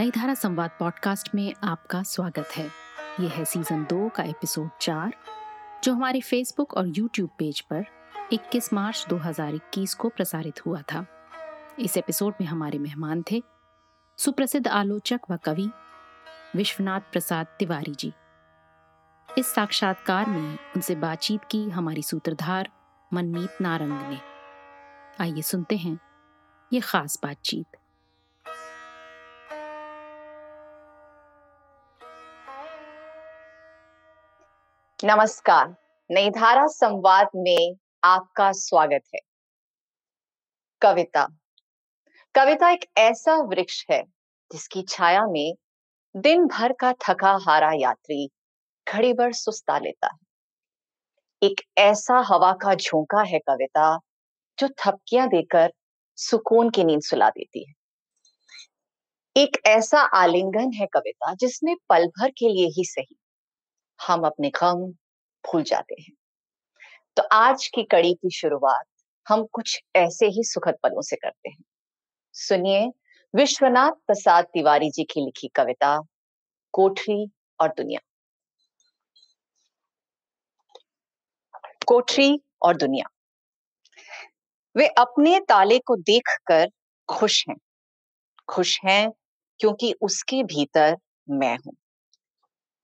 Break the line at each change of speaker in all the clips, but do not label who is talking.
नई धारा संवाद पॉडकास्ट में आपका स्वागत है। ये है सीज़न दो का एपिसोड चार, जो हमारे फेसबुक और यूट्यूब पेज पर 21 मार्च 2021 को प्रसारित हुआ था। इस एपिसोड में हमारे मेहमान थे सुप्रसिद्ध आलोचक व कवि विश्वनाथ प्रसाद तिवारी जी। इस साक्षात्कार में उनसे बातचीत की हमारी सूत्रधार मनमीत नारंग ने। आइए सुनते हैं ये खास बातचीत।
नमस्कार। नई धारा संवाद में आपका स्वागत है। कविता। कविता एक ऐसा वृक्ष है जिसकी छाया में दिन भर का थका हारा यात्री घड़ी भर सुस्ता लेता है। एक ऐसा हवा का झोंका है कविता जो थपकियाँ देकर सुकून की नींद सुला देती है। एक ऐसा आलिंगन है कविता जिसमें पल भर के लिए ही सही। हम अपने गम भूल जाते हैं। तो आज की कड़ी की शुरुआत हम कुछ ऐसे ही सुखद पलों से करते हैं। सुनिए विश्वनाथ प्रसाद तिवारी जी की लिखी कविता, कोठरी और दुनिया। कोठरी और दुनिया। वे अपने ताले को देखकर खुश हैं। खुश हैं क्योंकि उसके भीतर मैं हूँ,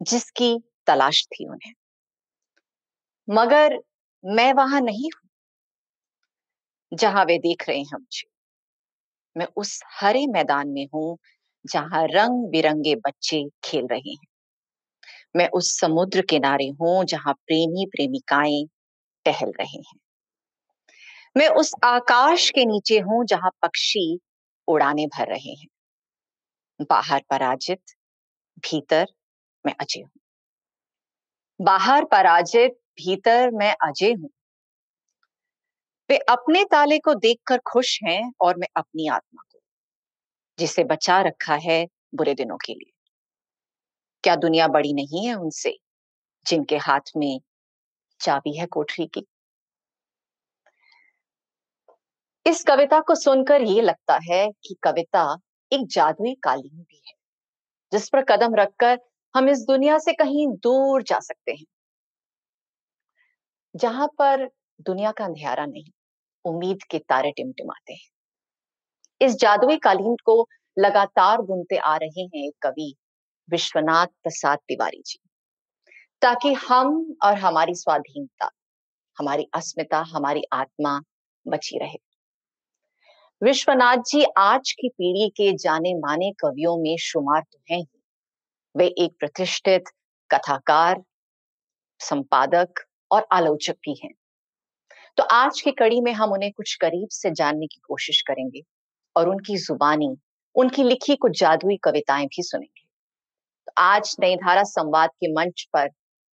जिसकी तलाश थी उन्हें। मगर मैं वहाँ नहीं हूँ, जहाँ वे देख रहे हैं मुझे। मैं उस हरे मैदान में हूँ, जहाँ रंग बिरंगे बच्चे खेल रहे हैं। मैं उस समुद्र किनारे हूँ, जहाँ प्रेमी प्रेमिकाएँ टहल रहे हैं। मैं उस आकाश के नीचे हूँ, जहाँ पक्षी उड़ाने भर रहे हैं। बाहर पराजित, भीतर मैं अजय हूँ। बाहर पराजित भीतर मैं अजय हूँ। वे अपने ताले को देखकर खुश हैं और मैं अपनी आत्मा को, जिसे बचा रखा है बुरे दिनों के लिए। क्या दुनिया बड़ी नहीं है उनसे, जिनके हाथ में चाबी है कोठरी की? इस कविता को सुनकर ये लगता है कि कविता एक जादुई कालीन भी है, जिस पर कदम रखकर हम इस दुनिया से कहीं दूर जा सकते हैं। जहाँ पर दुनिया का अंधेरा नहीं, उम्मीद के तारे टिमटिमाते हैं। इस जादुई कालीन को लगातार बुनते आ रहे हैं कवि, विश्वनाथ प्रसाद तिवारी जी। ताकि हम और हमारी स्वाधीनता, हमारी अस्मिता, हमारी आत्मा बची रहे। विश्वनाथ जी आज की पीढ़ी के जाने माने कवियों में शुमार तो हैं ही। वे एक प्रतिष्ठित कथाकार, संपादक और आलोचक भी हैं। तो आज की कड़ी में हम उन्हें कुछ करीब से जानने की कोशिश करेंगे और उनकी जुबानी, उनकी लिखी कुछ जादुई कविताएँ भी सुनेंगे। तो आज नई धारा संवाद के मंच पर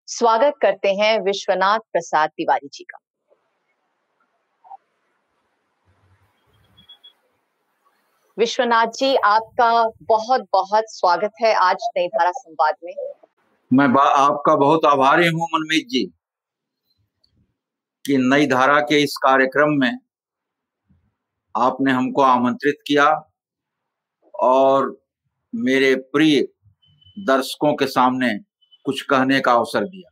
स्वागत करते हैं विश्वनाथ प्रसाद तिवारी जी का। विश्वनाथ जी, आपका बहुत बहुत स्वागत है आज नई धारा संवाद में।
मैं आपका बहुत आभारी हूँ मनमीत जी। कि नई धारा के इस कार्यक्रम में आपने हमको आमंत्रित किया और मेरे प्रिय दर्शकों के सामने कुछ कहने का अवसर दिया।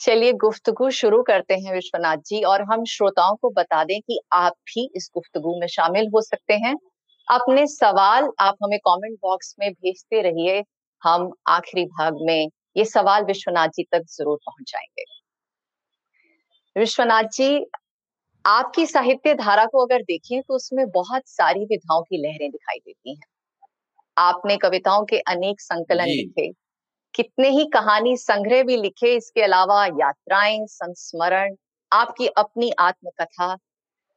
चलिए गुफ्तगु शुरू करते हैं विश्वनाथ जी और हम श्रोताओं को बता दें कि आप भी इस गुफ्तगु में शामिल हो सकते हैं। अपने सवाल आप हमें कमेंट बॉक्स में भेजते रहिए, हम आखिरी भाग में ये सवाल विश्वनाथ जी तक ज़रूर पहुंचाएँगे। विश्वनाथ जी आपकी साहित्य धारा को अगर देखें तो उसमें बहुत सारी विधाओं की लहरें दिखाई देती हैं। आपने कविताओं के अनेक संकलन लिखे कितने ही कहानी संग्रह भी लिखे इसके अलावा यात्राएँ संस्मरण आपकी अपनी आत्मकथा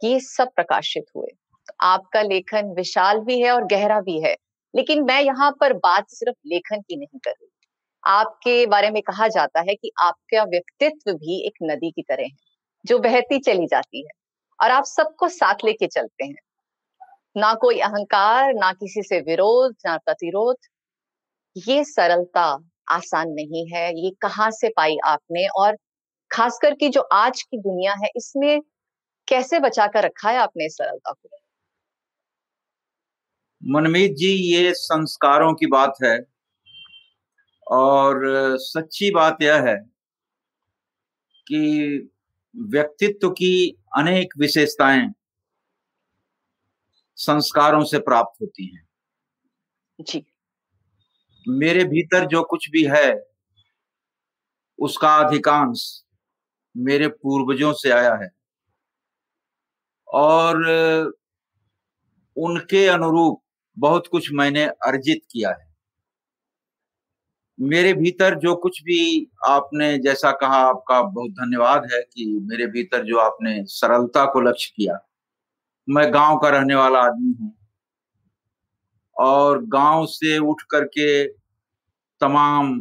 ये सब प्रकाशित हुए। तो आपका लेखन विशाल भी है और गहरा भी है लेकिन मैं यहाँ पर बात सिर्फ़ लेखन की नहीं कर। रही आपके बारे में कहा जाता है कि आपका व्यक्तित्व भी एक नदी की तरह है। जो बहती चली जाती है। और आप सबको साथ लेके चलते हैं। ना कोई अहंकार, ना किसी से विरोध, ना प्रतिरोध। ये सरलता आसान नहीं है। ये कहाँ से पाई आपने? और खासकर की जो आज की दुनिया है, इसमें कैसे बचा कर रखा है आपने इस सरलता को?
मनमीत जी, ये संस्कारों की बात है। और सच्ची बात यह है कि व्यक्तित्व की अनेक विशेषताएँ संस्कारों से प्राप्त होती हैं।
जी।
मेरे भीतर जो कुछ भी है उसका अधिकांश मेरे पूर्वजों से आया है। और उनके अनुरूप बहुत कुछ मैंने अर्जित किया है। मेरे भीतर जो कुछ भी आपने, जैसा कहा, आपका बहुत धन्यवाद है कि मेरे भीतर जो आपने सरलता को लक्ष्य किया। मैं गाँव का रहने वाला आदमी हूँ और गाँव से उठ करके तमाम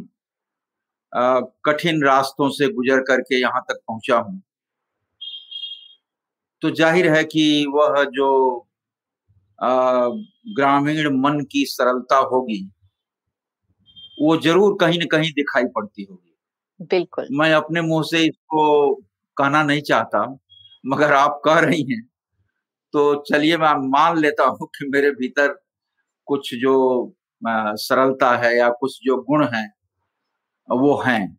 कठिन रास्तों से गुजर करके यहाँ तक पहुँचा हूँ। तो ज़ाहिर है कि वह जो ग्रामीण मन की सरलता होगी वो ज़रूर कहीं न कहीं दिखाई पड़ती होगी।
बिल्कुल।
मैं अपने मुँह से इसको कहना नहीं चाहता मगर आप कह रही हैं। तो चलिए मैं मान लेता हूँ कि मेरे भीतर कुछ जो सरलता है या कुछ जो गुण है वो हैं।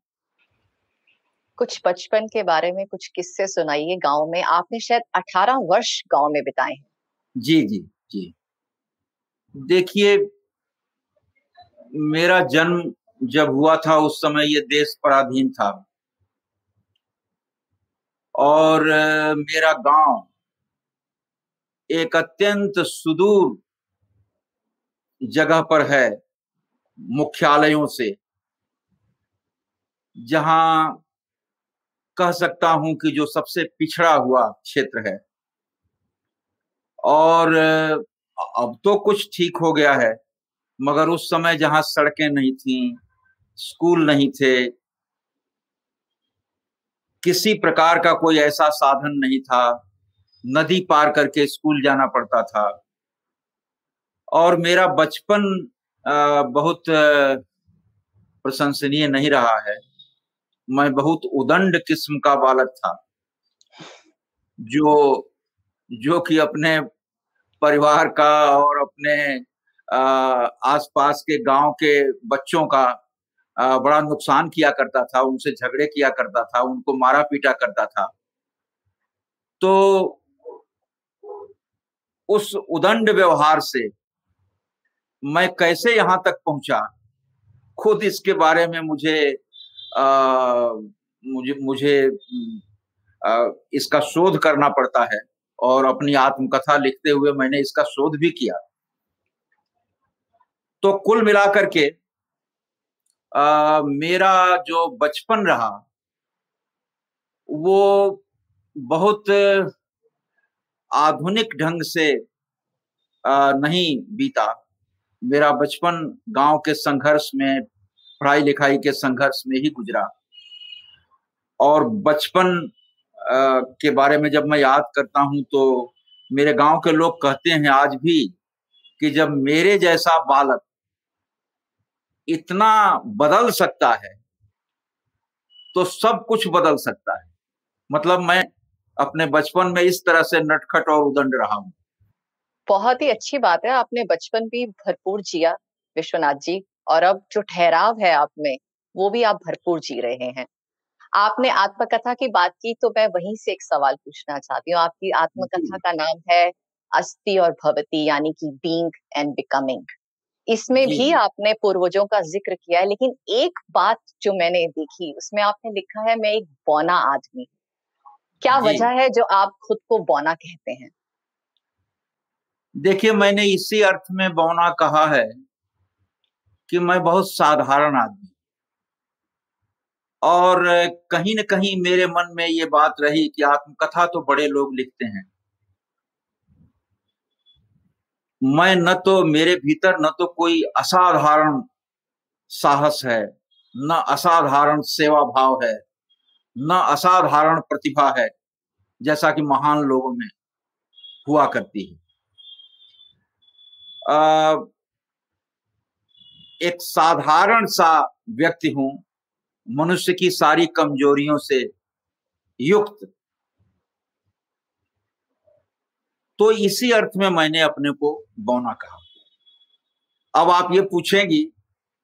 कुछ बचपन के बारे में कुछ किस्से सुनाइए गाँव में। आपने शायद 18 वर्ष गाँव में बिताए हैं।
जी जी जी। देखिए मेरा जन्म जब हुआ था, उस समय ये देश पराधीन था। और मेरा गाँव एक अत्यंत सुदूर जगह पर है, मुख्यालयों से, जहाँ कह सकता हूँ कि जो सबसे पिछड़ा हुआ क्षेत्र है। और अब तो कुछ ठीक हो गया है मगर उस समय जहाँ सड़कें नहीं थी, स्कूल नहीं थे, किसी प्रकार का कोई ऐसा साधन नहीं था। नदी पार करके स्कूल जाना पड़ता था। और मेरा बचपन बहुत प्रशंसनीय नहीं रहा है। मैं बहुत उदंड किस्म का बालक था, जो जो कि अपने परिवार का और अपने आसपास के गाँव के बच्चों का बड़ा नुकसान किया करता था उनसे झगड़े किया करता था उनको मारा पीटा करता था। तो उस उदंड व्यवहार से मैं कैसे यहाँ तक पहुँचा? खुद इसके बारे में मुझे आ, मुझे मुझे आ, इसका शोध करना पड़ता है और अपनी आत्मकथा लिखते हुए मैंने इसका शोध भी किया। तो कुल मिलाकर के आ, मेरा जो बचपन रहा वो बहुत आधुनिक ढंग से आ, नहीं बीता। मेरा बचपन गाँव के संघर्ष में पढ़ाई लिखाई के संघर्ष में ही गुजरा। और बचपन के बारे में जब मैं याद करता हूँ तो मेरे गाँव के लोग कहते हैं आज भी कि जब मेरे जैसा बालक इतना बदल सकता है तो सब कुछ बदल सकता है। मतलब मैं अपने बचपन में इस तरह से नटखट और उदंड रहा हूँ।
बहुत ही अच्छी बात है आपने बचपन भी भरपूर जिया विश्वनाथ जी और अब जो ठहराव है आप में वो भी आप भरपूर जी रहे हैं। आपने आत्मकथा की बात की तो मैं वहीं से एक सवाल पूछना चाहती हूँ। आपकी आत्मकथा का नाम है अस्थि और भवती यानी कि बींग एंड बिकमिंग इसमें भी आपने पूर्वजों का ज़िक्र किया है लेकिन एक बात जो मैंने देखी उसमें आपने लिखा है मैं एक बौना आदमी क्या वजह है जो आप खुद को बौना कहते हैं?
देखिए मैंने इसी अर्थ में बौना कहा है कि मैं बहुत साधारण आदमी और कहीं न कहीं मेरे मन में ये बात रही कि आत्मकथा तो बड़े लोग लिखते हैं। मैं न तो मेरे भीतर न तो कोई असाधारण साहस है न असाधारण सेवा भाव है न असाधारण प्रतिभा है जैसा कि महान लोगों में हुआ करती है। आ, एक साधारण सा व्यक्ति हूँ मनुष्य की सारी कमजोरियों से युक्त तो इसी अर्थ में मैंने अपने को बौना कहा। अब आप ये पूछेंगी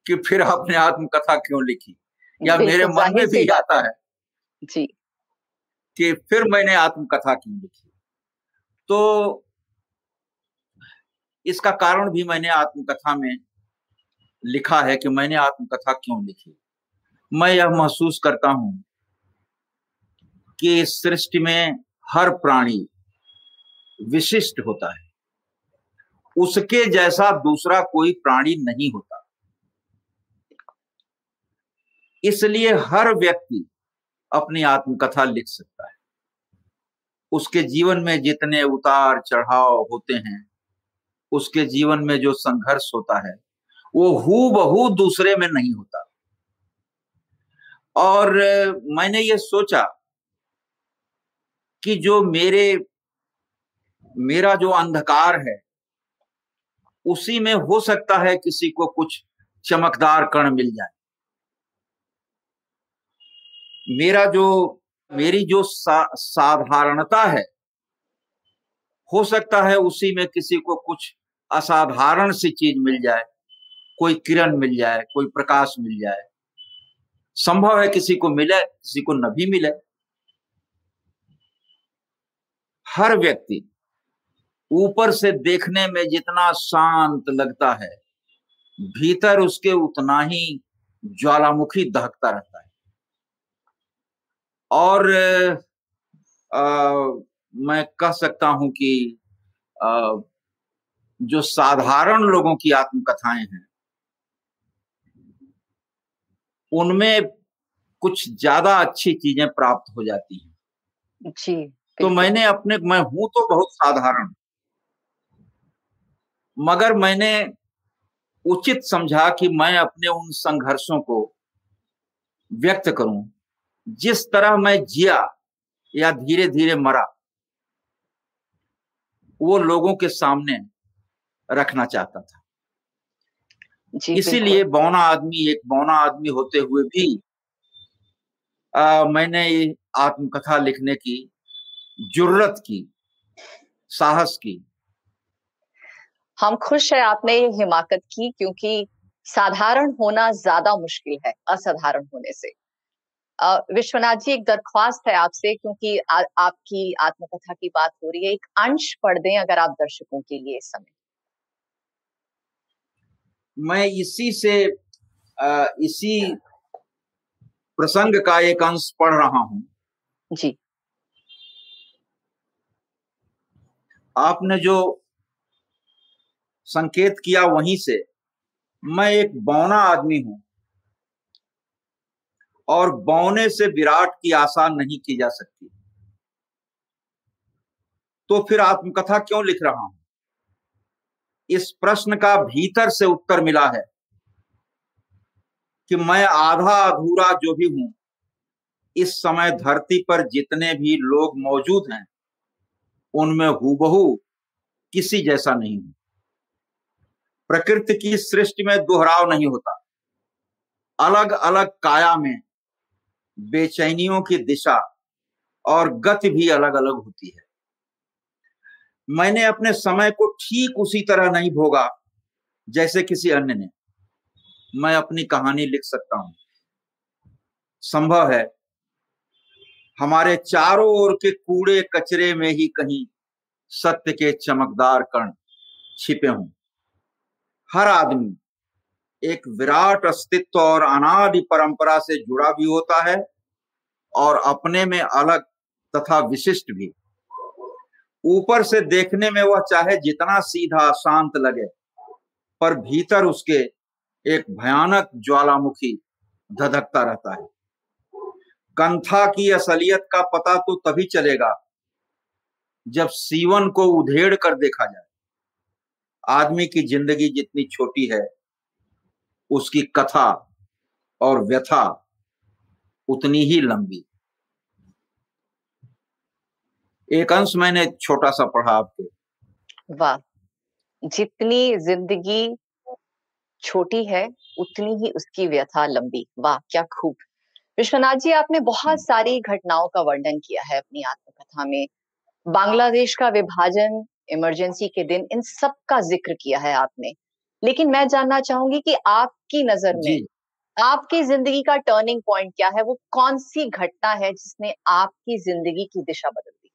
कि फिर आपने आत्मकथा क्यों लिखी? या मेरे मन में भी आता है
जी।
कि फिर मैंने आत्मकथा क्यों लिखी? तो इसका कारण भी मैंने आत्मकथा में लिखा है कि मैंने आत्मकथा क्यों लिखी? मैं यह महसूस करता हूँ कि इस सृष्टि में हर प्राणी विशिष्ट होता है। उसके जैसा दूसरा कोई प्राणी नहीं होता। इसलिए हर व्यक्ति अपनी आत्मकथा लिख सकता है। उसके जीवन में जितने उतार चढ़ाव होते हैं, उसके जीवन में जो संघर्ष होता है, वो हु बहु दूसरे में नहीं होता। और मैंने ये सोचा कि जो मेरे मेरा जो अंधकार है उसी में हो सकता है किसी को कुछ चमकदार कण मिल जाए। मेरा जो मेरी जो सा, साधारणता है हो सकता है उसी में किसी को कुछ असाधारण सी चीज़ मिल जाए कोई किरण मिल जाए कोई प्रकाश मिल जाए। संभव है किसी को मिले किसी को न भी मिले। हर व्यक्ति ऊपर से देखने में जितना शांत लगता है भीतर उसके उतना ही ज्वालामुखी दहकता रहता है। और आ, मैं कह सकता हूँ कि आ, जो साधारण लोगों की आत्मकथाएँ हैं उनमें कुछ ज़्यादा अच्छी चीज़ें प्राप्त हो जाती हैं।
जी
तो मैंने अपने मैं हूँ तो बहुत साधारण। मगर मैंने उचित समझा कि मैं अपने उन संघर्षों को व्यक्त करूँ। जिस तरह मैं जिया या धीरे धीरे मरा वो लोगों के सामने रखना चाहता था। इसीलिए बौना आदमी एक बौना आदमी होते हुए भी आ, मैंने आत्मकथा लिखने की ज़रूरत की साहस की।
हम खुश है आपने ये हिमाकत की क्योंकि साधारण होना ज़्यादा मुश्किल है असाधारण होने से। विश्वनाथ जी एक दरख्वास्त है आपसे क्योंकि आ, आपकी आत्मकथा की बात हो रही है एक अंश पढ़ दें अगर आप दर्शकों के लिए इस समय।
मैं इसी से आ, इसी प्रसंग का एक अंश पढ़ रहा हूँ।
जी।
आपने जो संकेत किया वहीं से, मैं एक बौना आदमी हूँ। और बौने से विराट की आशा नहीं की जा सकती। तो फिर आत्मकथा क्यों लिख रहा हूँ? इस प्रश्न का भीतर से उत्तर मिला है कि मैं आधा अधूरा जो भी हूँ, इस समय धरती पर जितने भी लोग मौजूद हैं, उनमें हूबहू किसी जैसा नहीं हूँ। प्रकृति की सृष्टि में दोहराव नहीं होता। अलग अलग काया में बेचैनियों की दिशा और गति भी अलग अलग होती है। मैंने अपने समय को ठीक उसी तरह नहीं भोगा जैसे किसी अन्य ने। मैं अपनी कहानी लिख सकता हूँ। संभव है हमारे चारों ओर के कूड़े कचरे में ही कहीं सत्य के चमकदार कण छिपे हों। हर आदमी एक विराट अस्तित्व और अनादि परंपरा से जुड़ा भी होता है और अपने में अलग तथा विशिष्ट भी। ऊपर से देखने में वह चाहे जितना सीधा शांत लगे, पर भीतर उसके एक भयानक ज्वालामुखी धधकता रहता है। कंथा की असलियत का पता तो तभी चलेगा जब सीवन को उधेड़ कर देखा जाए। आदमी की ज़िंदगी जितनी छोटी है, उसकी कथा और व्यथा उतनी ही लंबी। एक अंश मैंने छोटा सा पढ़ा आपको।
वाह। जितनी ज़िंदगी छोटी है, उतनी ही उसकी व्यथा लंबी। वाह, क्या खूब। विश्वनाथ जी, आपने बहुत सारी घटनाओं का वर्णन किया है अपनी आत्मकथा में। बांग्लादेश का विभाजन इमरजेंसी के दिन इन सब का ज़िक्र किया है आपने। लेकिन मैं जानना चाहूँगी कि आपकी नज़र में आपकी ज़िंदगी का टर्निंग पॉइंट क्या है? वो कौन सी घटना है जिसने आपकी ज़िंदगी की दिशा बदल दी?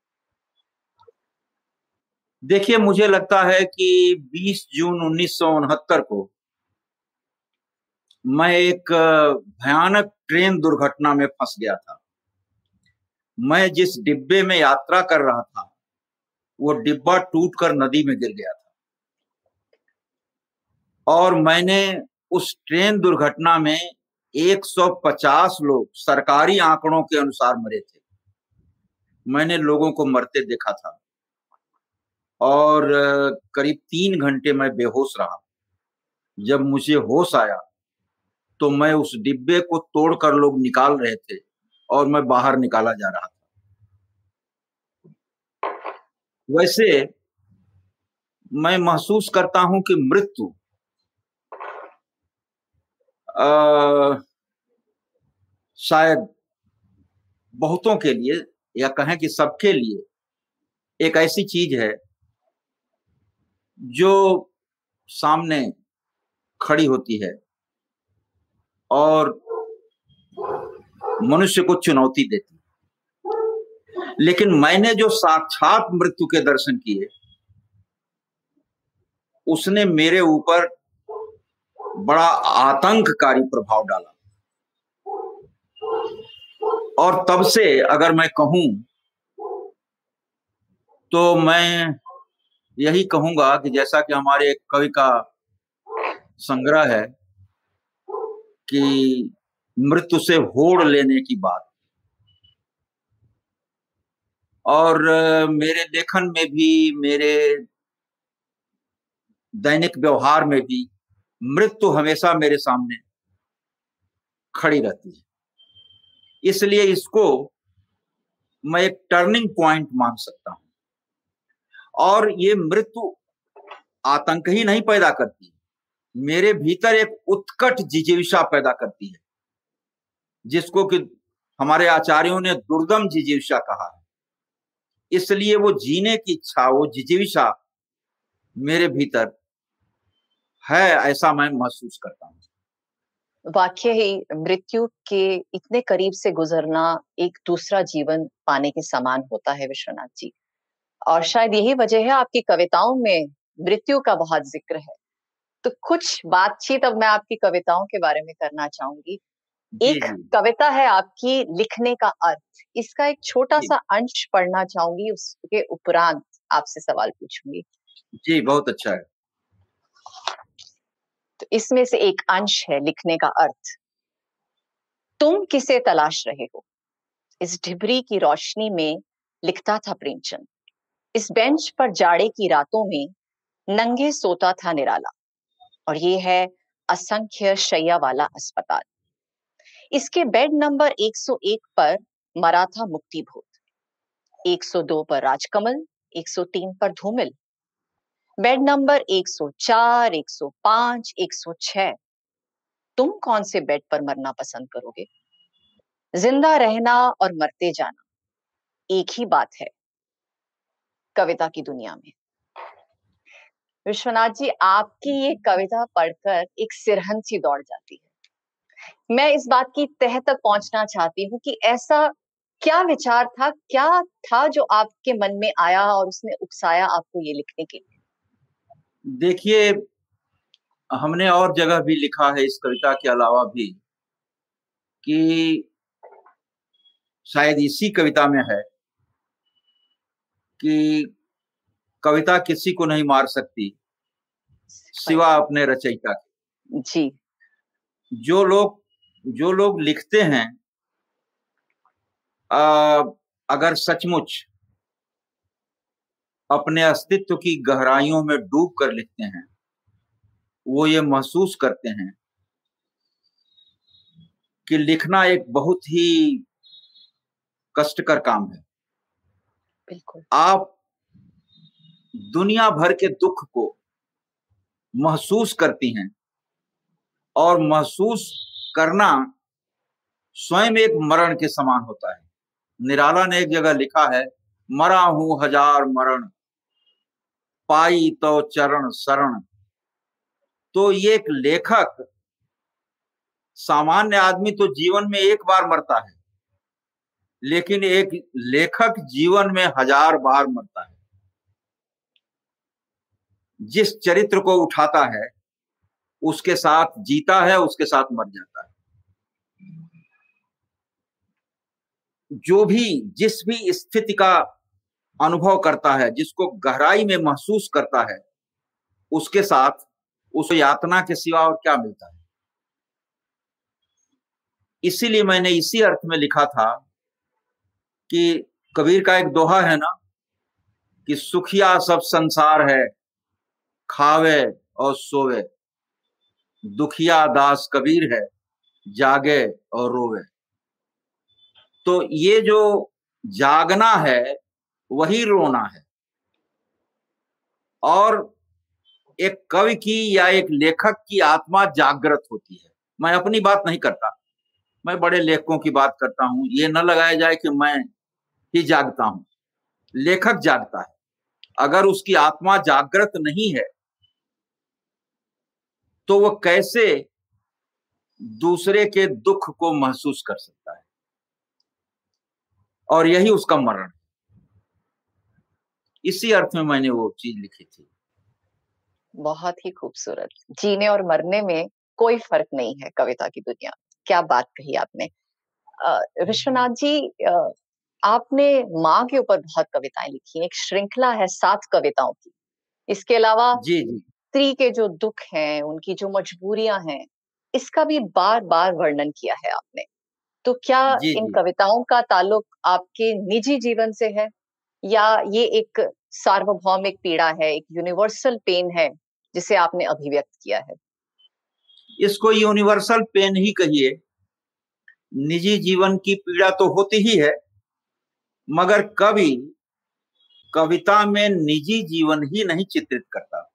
देखिए मुझे लगता है कि 20 जून उन्नीस सौ उनहत्तर को मैं एक भयानक ट्रेन दुर्घटना में फंस गया था। मैं जिस डिब्बे में यात्रा कर रहा था वो डिब्बा टूटकर नदी में गिर गया था। और मैंने उस ट्रेन दुर्घटना में 150 लोग सरकारी आंकड़ों के अनुसार मरे थे। मैंने लोगों को मरते देखा था। और करीब तीन घंटे मैं बेहोश रहा। जब मुझे होश आया तो मैं उस डिब्बे को तोड़कर लोग निकाल रहे थे और मैं बाहर निकाला जा रहा था। वैसे मैं महसूस करता हूँ कि मृत्यु शायद बहुतों के लिए या कहें कि सबके लिए एक ऐसी चीज़ है जो सामने खड़ी होती है और मनुष्य को चुनौती देती लेकिन मैंने जो साक्षात मृत्यु के दर्शन किए, उसने मेरे ऊपर बड़ा आतंककारी प्रभाव डाला। और तब से अगर मैं कहूँ तो मैं यही कहूँगा कि जैसा कि हमारे एक कवि का संग्रह है कि मृत्यु से होड़ लेने की बात। और मेरे लेखन में भी, मेरे दैनिक व्यवहार में भी मृत्यु हमेशा मेरे सामने खड़ी रहती है। इसलिए इसको मैं एक टर्निंग पॉइंट मान सकता हूँ। और ये मृत्यु आतंक ही नहीं पैदा करती, मेरे भीतर एक उत्कट जिजीविषा पैदा करती है, जिसको कि हमारे आचार्यों ने दुर्गम जिजीविषा कहा है। इसलिए वो जीने की इच्छा, वो जिजीविषा मेरे भीतर है, ऐसा मैं महसूस करता हूँ।
वाक्य ही, मृत्यु के इतने करीब से गुजरना एक दूसरा जीवन पाने के समान होता है विश्वनाथ जी। और शायद यही वजह है आपकी कविताओं में मृत्यु का बहुत ज़िक्र है। तो कुछ बातचीत अब मैं आपकी कविताओं के बारे में करना चाहूँगी। एक कविता है आपकी लिखने का अर्थ। इसका एक छोटा सा अंश पढ़ना चाहूँगी उसके उपरांत आपसे सवाल पूछूँगी।
जी बहुत अच्छा है।
तो इसमें से एक अंश है लिखने का अर्थ। तुम किसे तलाश रहे हो? इस ढिबरी की रोशनी में लिखता था प्रेमचंद। इस बेंच पर जाड़े की रातों में नंगे सोता था निराला। और ये है असंख्य शैया वाला अस्पताल। इसके बेड नंबर 101 पर मरा था मुक्ति भूत 102 पर राजकमल 103 पर धूमिल बेड नंबर 104, 105, 106 तुम कौन से बेड पर मरना पसंद करोगे? ज़िंदा रहना और मरते जाना एक ही बात है कविता की दुनिया में। विश्वनाथ जी आपकी ये कविता पढ़कर एक सिरहन सी दौड़ जाती है। मैं इस बात की तह तक पहुँचना चाहती हूँ कि ऐसा क्या विचार था क्या था जो आपके मन में आया और उसने उकसाया आपको ये लिखने के लिए?
देखिए हमने और जगह भी लिखा है इस कविता के अलावा भी कि शायद इसी कविता में है कि कविता किसी को नहीं मार सकती सिवा अपने रचयिता के।
जी।
जो लोग जो लोग लिखते हैं आ, अगर सचमुच अपने अस्तित्व की गहराइयों में डूब कर लिखते हैं वो ये महसूस करते हैं कि लिखना एक बहुत ही कष्टकर काम है।
बिल्कुल।
आप दुनिया भर के दुख को महसूस करती हैं और महसूस करना स्वयं एक मरण के समान होता है। निराला ने एक जगह लिखा है, मरा हूँ हज़ार मरण, पाई तो चरण शरण। तो ये एक लेखक, सामान्य आदमी तो जीवन में एक बार मरता है, लेकिन एक लेखक जीवन में हज़ार बार मरता है। जिस चरित्र को उठाता है उसके साथ जीता है, उसके साथ मर जाता है। जो भी, जिस भी स्थिति का अनुभव करता है, जिसको गहराई में महसूस करता है, उसके साथ, उस यातना के सिवा और क्या मिलता है? इसीलिए मैंने इसी अर्थ में लिखा था कि कबीर का एक दोहा है ना, कि सुखिया सब संसार है, खावे और सोवे। दुखिया दास कबीर है, जागे और रोवे। तो ये जो जागना है, वही रोना है। और एक कवि की या एक लेखक की आत्मा जागृत होती है। मैं अपनी बात नहीं करता। मैं बड़े लेखकों की बात करता हूँ। ये न लगाया जाए कि मैं ही जागता हूँ। लेखक जागता है। अगर उसकी आत्मा जागृत नहीं है तो वह कैसे दूसरे के दुख को महसूस कर सकता है? और यही उसका मरण। इसी अर्थ में मैंने वो चीज़ लिखी थी।
बहुत ही खूबसूरत। जीने और मरने में कोई फ़र्क नहीं है कविता की दुनिया। क्या बात कही आपने। विश्वनाथ जी आपने माँ के ऊपर बहुत कविताएँ लिखी एक श्रृंखला है सात कविताओं की। इसके अलावा
जी जी।
स्त्री के जो दुख हैं उनकी जो मजबूरियाँ हैं इसका भी बार बार वर्णन किया है आपने। तो क्या
जी,
इन
जी.
कविताओं का ताल्लुक आपके निजी जीवन से है? या ये एक सार्वभौमिक पीड़ा है एक यूनिवर्सल पेन है जिसे आपने अभिव्यक्त किया है?
इसको यूनिवर्सल पेन ही कहिए। निजी जीवन की पीड़ा तो होती ही है मगर कवि कविता में निजी जीवन ही नहीं चित्रित करता।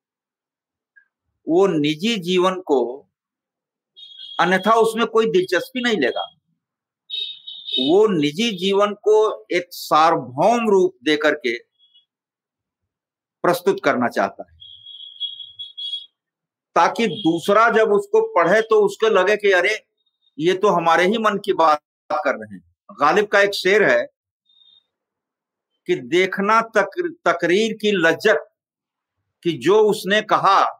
वो निजी जीवन को अन्यथा उसमें कोई दिलचस्पी नहीं लेगा। वो निजी जीवन को एक सार्वभौम रूप देकर के प्रस्तुत करना चाहता है। ताकि दूसरा जब उसको पढ़े तो उसको लगे कि अरे ये तो हमारे ही मन की बात कर रहे हैं। गालिब का एक शेर है कि देखना तक, तकरीर की लज्जत कि जो उसने कहा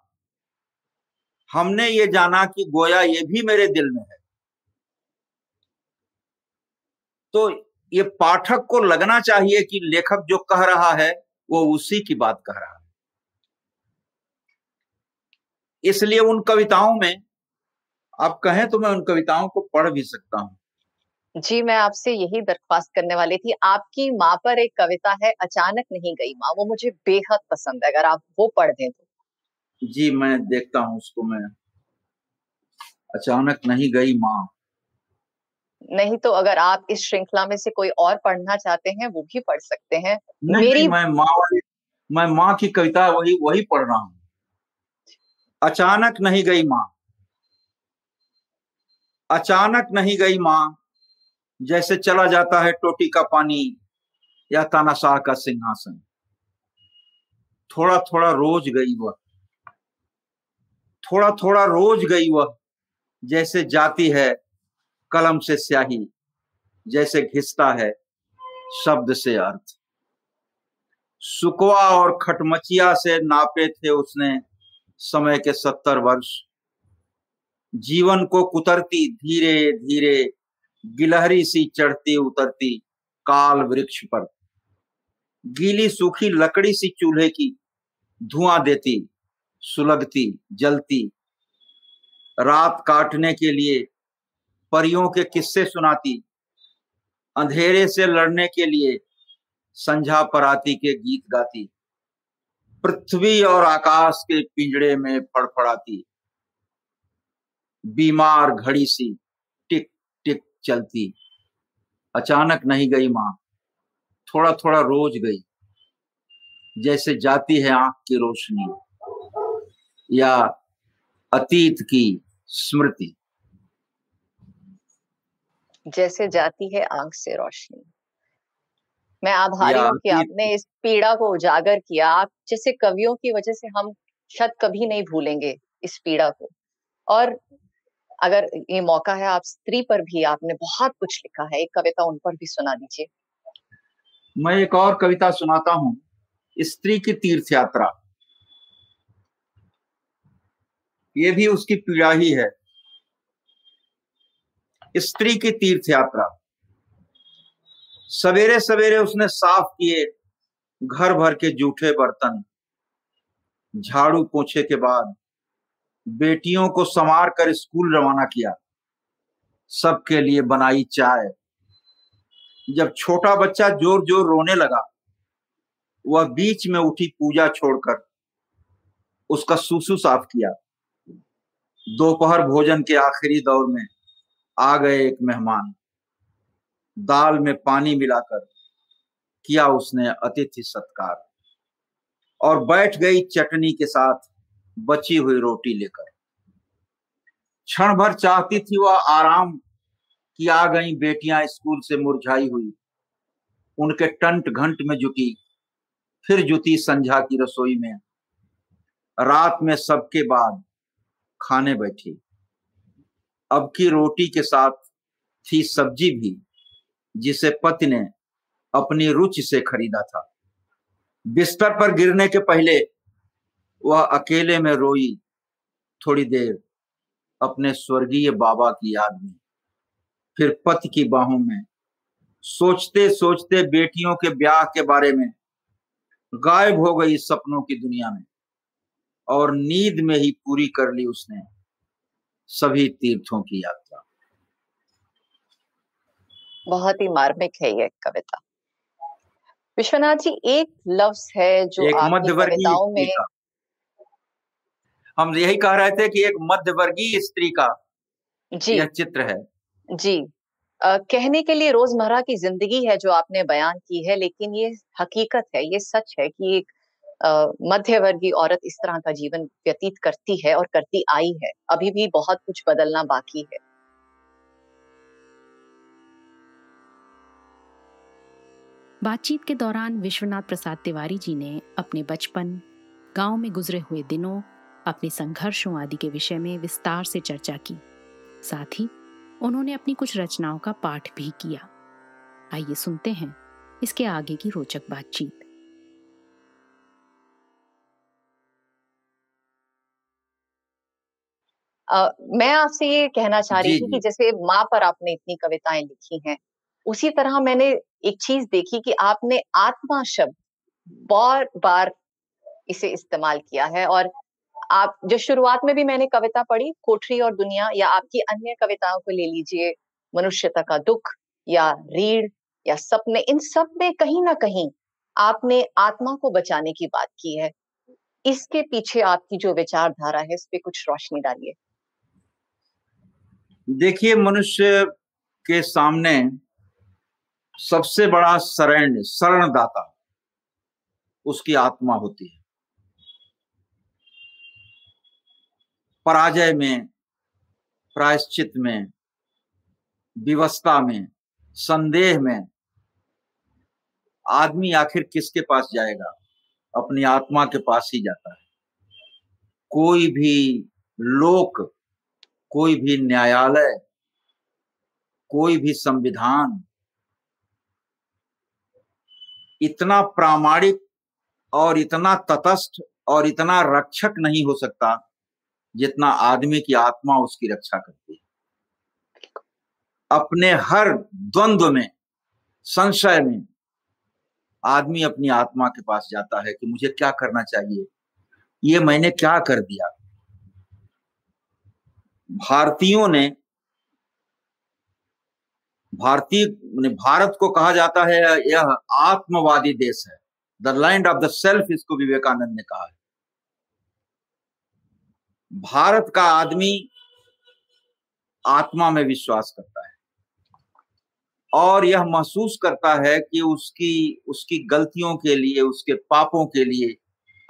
हमने ये जाना कि गोया ये भी मेरे दिल में है। तो ये पाठक को लगना चाहिए कि लेखक जो कह रहा है, वो उसी की बात कह रहा है। इसलिए उन कविताओं में, आप कहें तो मैं उन कविताओं को पढ़ भी सकता हूँ।
जी, मैं आपसे यही दरख्वास्त करने वाली थी, आपकी माँ पर एक कविता है, अचानक नहीं गई माँ, वो मुझे बेहद पसंद है, अगर आप वो पढ़ दें तो।
जी मैं देखता हूँ उसको मैं। अचानक नहीं गई माँ।
नहीं तो अगर आप इस श्रृंखला में से कोई और पढ़ना चाहते हैं वो भी पढ़ सकते हैं।
नहीं, मेरी नहीं, मैं माँ वाली मैं माँ की कविता वही वही पढ़ रहा हूँ। अचानक नहीं गई माँ। अचानक नहीं गई माँ। जैसे चला जाता है टोटी का पानी या तानाशाह का सिंहासन। थोड़ा थोड़ा रोज गई वह। थोड़ा थोड़ा रोज गई वह, जैसे जाती है, कलम से स्याही, जैसे घिसता है, शब्द से अर्थ। सुकवा और खटमचिया से नापे थे उसने समय के सत्तर वर्ष। जीवन को कुतरती धीरे धीरे गिलहरी सी चढ़ती, उतरती, काल वृक्ष पर। गीली सूखी लकड़ी सी चूल्हे की धुआँ देती सुलगती, जलती। रात काटने के लिए परियों के किस्से सुनाती। अंधेरे से लड़ने के लिए संझा पराती के गीत गाती। पृथ्वी और आकाश के पिंजड़े में फड़फड़ाती। बीमार घड़ी सी टिक टिक चलती। अचानक नहीं गई माँ थोड़ा थोड़ा रोज गई। जैसे जाती है आँख की रोशनी। या अतीत की स्मृति?
जैसे जाती है आँख से रोशनी। मैं आभारी हूँ कि आपने इस पीड़ा को उजागर किया। आप जैसे कवियों की वजह से हम शायद कभी नहीं भूलेंगे इस पीड़ा को। और अगर ये मौका है आप स्त्री पर भी आपने बहुत कुछ लिखा है। एक कविता उन पर भी सुना दीजिए।
मैं एक और कविता सुनाता हूँ। स्त्री की तीर्थ यात्रा। ये भी उसकी पीड़ा ही है। स्त्री की तीर्थ यात्रा सवेरे सवेरे उसने साफ़ किए घर भर के जूठे बर्तन। झाड़ू पोछे के बाद बेटियों को संवार कर स्कूल रवाना किया। सबके लिए बनाई चाय। जब छोटा बच्चा ज़ोर ज़ोर रोने लगा, वह बीच में उठी पूजा छोड़कर उसका सुसु साफ़ किया। दोपहर भोजन के आखिरी दौर में आ गए एक मेहमान। दाल में पानी मिलाकर किया उसने अतिथि सत्कार और बैठ गई चटनी के साथ बची हुई रोटी लेकर। क्षण भर चाहती थी वह आराम कि आ गई बेटियाँ स्कूल से मुरझाई हुई। उनके टंट घंट में जुटी, फिर जुटी संझा की रसोई में। रात में सबके बाद खाने बैठी। अब की रोटी के साथ थी सब्ज़ी भी, जिसे पति ने अपनी रुचि से खरीदा था। बिस्तर पर गिरने के पहले वह अकेले में रोई थोड़ी देर अपने स्वर्गीय बाबा की याद में। फिर पति की बाहों में सोचते सोचते बेटियों के ब्याह के बारे में गायब हो गई सपनों की दुनिया में। और नींद में ही पूरी कर ली उसने सभी तीर्थों की यात्रा।
बहुत ही मार्मिक है ये कविता। विश्वनाथ जी एक लफ्ज है जो
एक मध्यवर्गीय में हम यही कह रहे थे कि एक मध्यवर्गीय स्त्री का जी। यह चित्र है।
जी। आ, कहने के लिए रोज़मर्रा की ज़िंदगी है जो आपने बयान की है लेकिन ये हकीकत है ये सच है कि एक मध्यवर्गीय औरत इस तरह का जीवन व्यतीत करती है और करती आई है। अभी भी बहुत कुछ बदलना बाकी है।
बातचीत के दौरान विश्वनाथ प्रसाद तिवारी जी ने अपने बचपन, गाँव में गुजरे हुए दिनों, अपने संघर्षों आदि के विषय में विस्तार से चर्चा की। साथ ही उन्होंने अपनी कुछ रचनाओं का पाठ भी किया। आइए सुनते हैं इसके आगे की रोचक बातचीत।
Uh, मैं आपसे ये कहना चाह रही थी कि जैसे माँ पर आपने इतनी कविताएँ लिखी हैं उसी तरह मैंने एक चीज़ देखी कि आपने आत्मा शब्द बार बार इसे इस्तेमाल किया है और आप जो शुरुआत में भी मैंने कविता पढ़ी कोठरी और दुनिया या आपकी अन्य कविताओं को ले लीजिए मनुष्यता का दुख या रीढ़ या सपने इन सब में कहीं ना कहीं आपने आत्मा को बचाने की बात की है। इसके पीछे आपकी जो विचारधारा है इस पे कुछ रोशनी डालिए।
देखिए, मनुष्य के सामने सबसे बड़ा शरण शरणदाता उसकी आत्मा होती है। पराजय में, प्रायश्चित में विवस्था में, संदेह में आदमी आखिर किसके पास जाएगा? अपनी आत्मा के पास ही जाता है। कोई भी लोक कोई भी न्यायालय, कोई भी संविधान इतना प्रामाणिक और इतना तटस्थ और इतना रक्षक नहीं हो सकता जितना आदमी की आत्मा उसकी रक्षा करती है। अपने हर द्वंद्व में, संशय में आदमी अपनी आत्मा के पास जाता है कि मुझे क्या करना चाहिए? ये मैंने क्या कर दिया? भारतीयों ने, भारतीय भारत को कहा जाता है, यह आत्मवादी देश है। The land of the self इसको विवेकानंद ने कहा है। भारत का आदमी आत्मा में विश्वास करता है। और यह महसूस करता है कि उसकी उसकी गलतियों के लिए, उसके पापों के लिए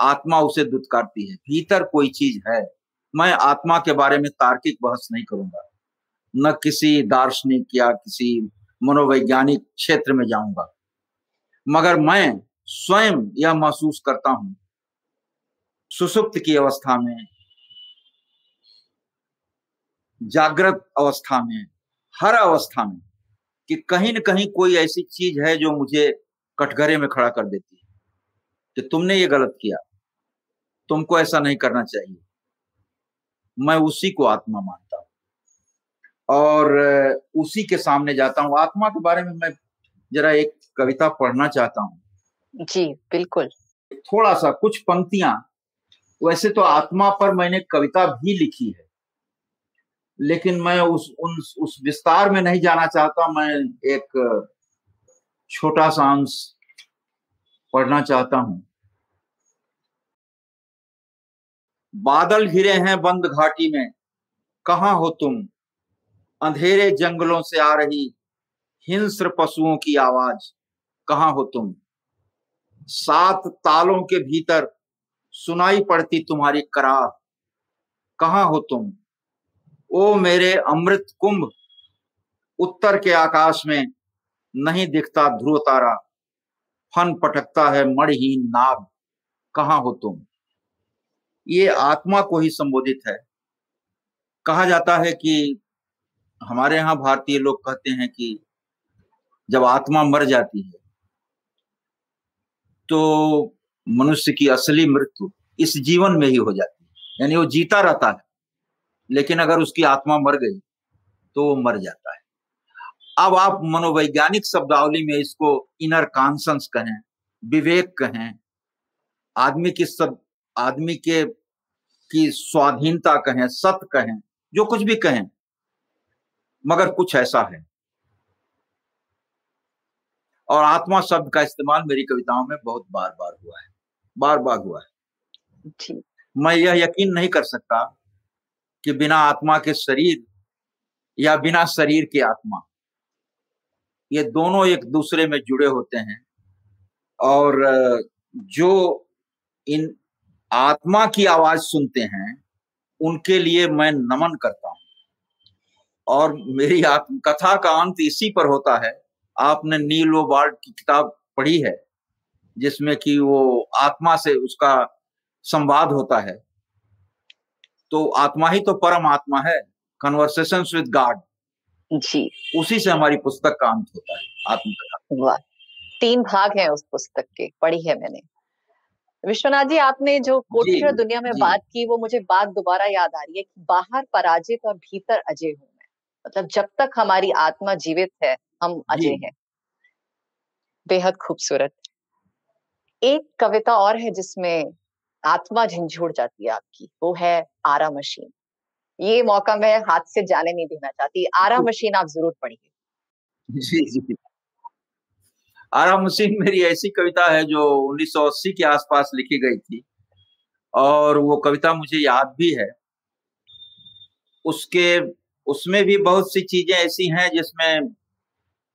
आत्मा उसे दुत्कारती है। भीतर कोई चीज़ है। मैं आत्मा के बारे में तार्किक बहस नहीं करूँगा। न किसी दार्शनिक या किसी मनोवैज्ञानिक क्षेत्र में जाऊँगा। मगर मैं स्वयं यह महसूस करता हूँ। सुसुप्त की अवस्था में, जागृत अवस्था में, हर अवस्था में कि कहीं न कहीं कोई ऐसी चीज़ है जो मुझे कटघरे में खड़ा कर देती है कि तुमने ये गलत किया। तुमको ऐसा नहीं करना चाहिए। मैं उसी को आत्मा मानता हूँ। और उसी के सामने जाता हूँ। आत्मा के बारे में मैं जरा एक कविता पढ़ना चाहता हूँ।
जी बिल्कुल।
थोड़ा सा कुछ पंक्तियाँ। वैसे तो आत्मा पर मैंने कविता भी लिखी है। लेकिन मैं उस उन उस विस्तार में नहीं जाना चाहता। मैं एक छोटा सा अंश पढ़ना चाहता हूँ। बादल घिरे हैं बंद घाटी में। कहा हो तुम? अंधेरे जंगलों से आ रही हिंस्र पशुओं की आवाज़। कहा हो तुम? सात तालों के भीतर सुनाई पड़ती तुम्हारी कराह। कहा हो तुम? ओ मेरे अमृत कुंभ, उत्तर के आकाश में नहीं दिखता ध्रुव तारा। फन पटकता है मणहीन नाग। कहा हो तुम? ये आत्मा को ही संबोधित है। कहा जाता है कि हमारे यहाँ भारतीय लोग कहते हैं कि जब आत्मा मर जाती है तो मनुष्य की असली मृत्यु इस जीवन में ही हो जाती है। यानी वो जीता रहता है, लेकिन अगर उसकी आत्मा मर गई तो वो मर जाता है। अब आप मनोवैज्ञानिक शब्दावली में इसको इनर कॉन्सेंस कहें, विवेक कहें, आदमी की सब आदमी के की स्वाधीनता कहें सत्य कहें जो कुछ भी कहें मगर कुछ ऐसा है। और आत्मा शब्द का इस्तेमाल मेरी कविताओं में बहुत बार बार हुआ है। बार बार हुआ है। मैं यह यकीन नहीं कर सकता कि बिना आत्मा के शरीर या बिना शरीर के आत्मा ये दोनों एक दूसरे में जुड़े होते हैं। और जो इन आत्मा की आवाज़ सुनते हैं उनके लिए मैं नमन करता हूँ। और मेरी कथा का अंत इसी पर होता है। आपने नील बार्ड की किताब पढ़ी है जिसमें कि वो आत्मा से उसका संवाद होता है। तो आत्मा ही तो परम आत्मा है कन्वर्सेशन विद गॉड
जी।
उसी से हमारी पुस्तक का अंत होता है आत्मकथा।
तीन भाग हैं उस पुस्तक के पढ़ी है मैंने। विश्वनाथ जी आपने जो कोटिश्वर दुनिया में बात की वो मुझे बात दोबारा याद आ रही है कि बाहर पराजित और भीतर अजय हूँ मैं। मतलब जब तक हमारी आत्मा जीवित है हम अजय हैं। बेहद खूबसूरत। एक कविता और है जिसमें आत्मा झंझोड़ जाती है आपकी वो है आरा मशीन। ये मौका मैं हाथ से जाने नहीं देना चाहती। आरा मशीन आप ज़रूर पढ़िए।
जी जी। आरा मशीन मेरी ऐसी कविता है जो 1980 के आसपास लिखी गई थी, और वो कविता मुझे याद भी है। उसके, उसमें भी बहुत सी चीज़ें ऐसी हैं जिसमें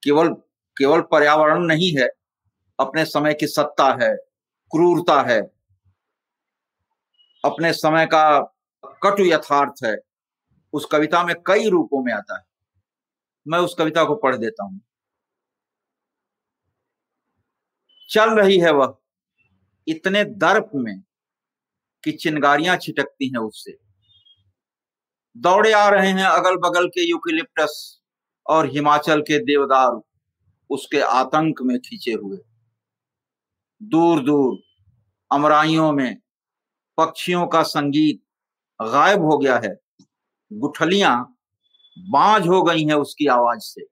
केवल केवल पर्यावरण नहीं है, अपने समय की सत्ता है, क्रूरता है, अपने समय का कटु यथार्थ है, उस कविता में कई रूपों में आता है। मैं उस कविता को पढ़ देता हूँ। चल रही है वह। इतने दर्प में कि चिंगारियाँ छिटकती हैं उससे। दौड़े आ रहे हैं अगल बगल के यूकिलिप्टस और हिमाचल के देवदार। उसके आतंक में खींचे हुए। दूर दूर अमराइयों में पक्षियों का संगीत गायब हो गया है। गुठलियाँ बांझ हो गई हैं उसकी आवाज़ से।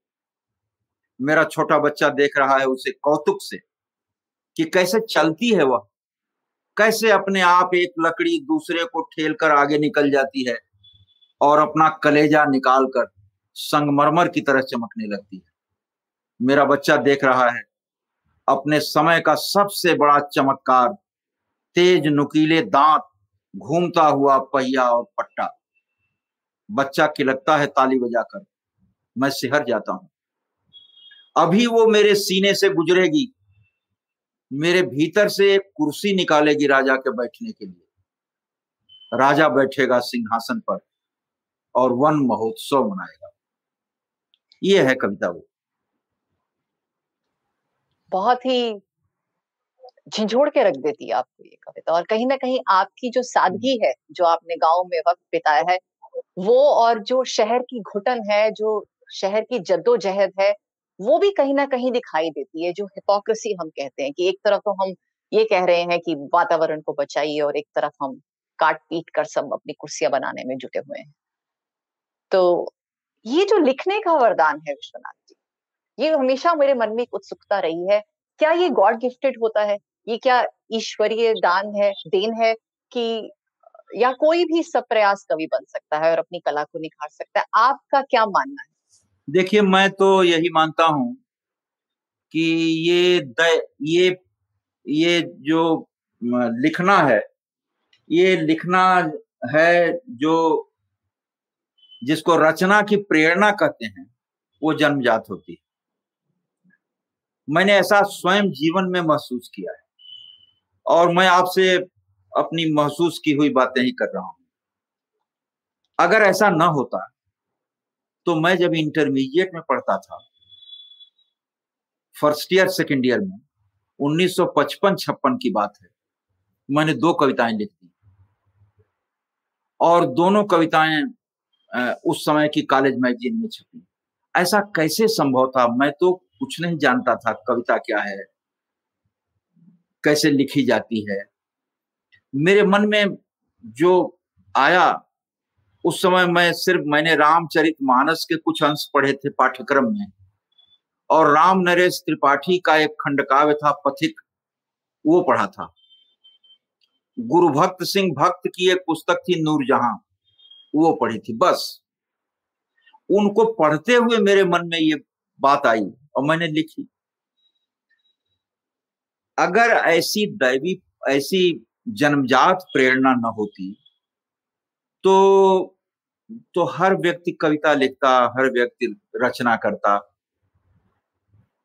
मेरा छोटा बच्चा देख रहा है उसे कौतुक से। कि कैसे चलती है वह? कैसे अपने आप एक लकड़ी दूसरे को ठेल कर आगे निकल जाती है और अपना कलेजा निकालकर संगमरमर की तरह चमकने लगती है? मेरा बच्चा देख रहा है, अपने समय का सबसे बड़ा चमत्कार, तेज नुकीले दांत, घूमता हुआ पहिया और पट्टा। बच्चा खिलकता है ताली बजाकर, मैं सिहर जाता हूँ। अभी वो मेरे सीने से गुजरेगी मेरे भीतर से एक कुर्सी निकालेगी राजा के बैठने के लिए। राजा बैठेगा सिंहासन पर और वन महोत्सव मनाएगा। ये है कविता वो।
बहुत ही झिझोड़ के रख देती है आपको ये कविता। और कहीं ना कहीं आपकी जो सादगी है, जो आपने गाँव में वक्त बिताया है, वो और जो शहर की घुटन है, जो शहर की जद्दोजहद है वो भी कहीं ना कहीं दिखाई देती है, जो हिपोक्रेसी हम कहते हैं कि एक तरफ़ तो हम ये कह रहे हैं कि वातावरण को बचाइए और एक तरफ़ हम काट पीट कर सब अपनी कुर्सियाँ बनाने में जुटे हुए हैं। तो ये जो लिखने का वरदान है विश्वनाथ जी, ये हमेशा मेरे मन में उत्सुकता रही है, क्या ये गॉड गिफ्टेड होता है? ये क्या ईश्वरीय दान है, देन है कि या कोई भी सब प्रयास कवि बन सकता है और अपनी कला को निखार सकता है? आपका क्या मानना है?
देखिए, मैं तो यही मानता हूँ कि ये द, ये ये जो लिखना है, ये लिखना है जो जिसको रचना की प्रेरणा कहते हैं, वो जन्मजात होती है। मैंने ऐसा स्वयं जीवन में महसूस किया है और मैं आपसे अपनी महसूस की हुई बातें ही कर रहा हूँ। अगर ऐसा ना होता तो मैं जब इंटरमीडिएट में पढ़ता था फ़र्स्ट ईयर सेकेंड ईयर में 1955-56 की बात है। मैंने दो कविताएँ लिख दी। और दोनों कविताएँ उस समय की कॉलेज मैगजीन में छपी। ऐसा कैसे संभव था? मैं तो कुछ नहीं जानता था कविता क्या है, कैसे लिखी जाती है। मेरे मन में जो आया उस समय मैं सिर्फ़, मैंने रामचरित मानस के कुछ अंश पढ़े थे पाठ्यक्रम में। और राम नरेश त्रिपाठी का एक खंड काव्य था, पथिक, वो पढ़ा था। गुरु भक्त सिंह भक्त की एक पुस्तक थी नूरजहां वो पढ़ी थी, बस। उनको पढ़ते हुए मेरे मन में ये बात आई, और मैंने लिखी। अगर ऐसी दैवी, ऐसी जन्मजात प्रेरणा न होती तो तो हर व्यक्ति कविता लिखता, हर व्यक्ति रचना करता।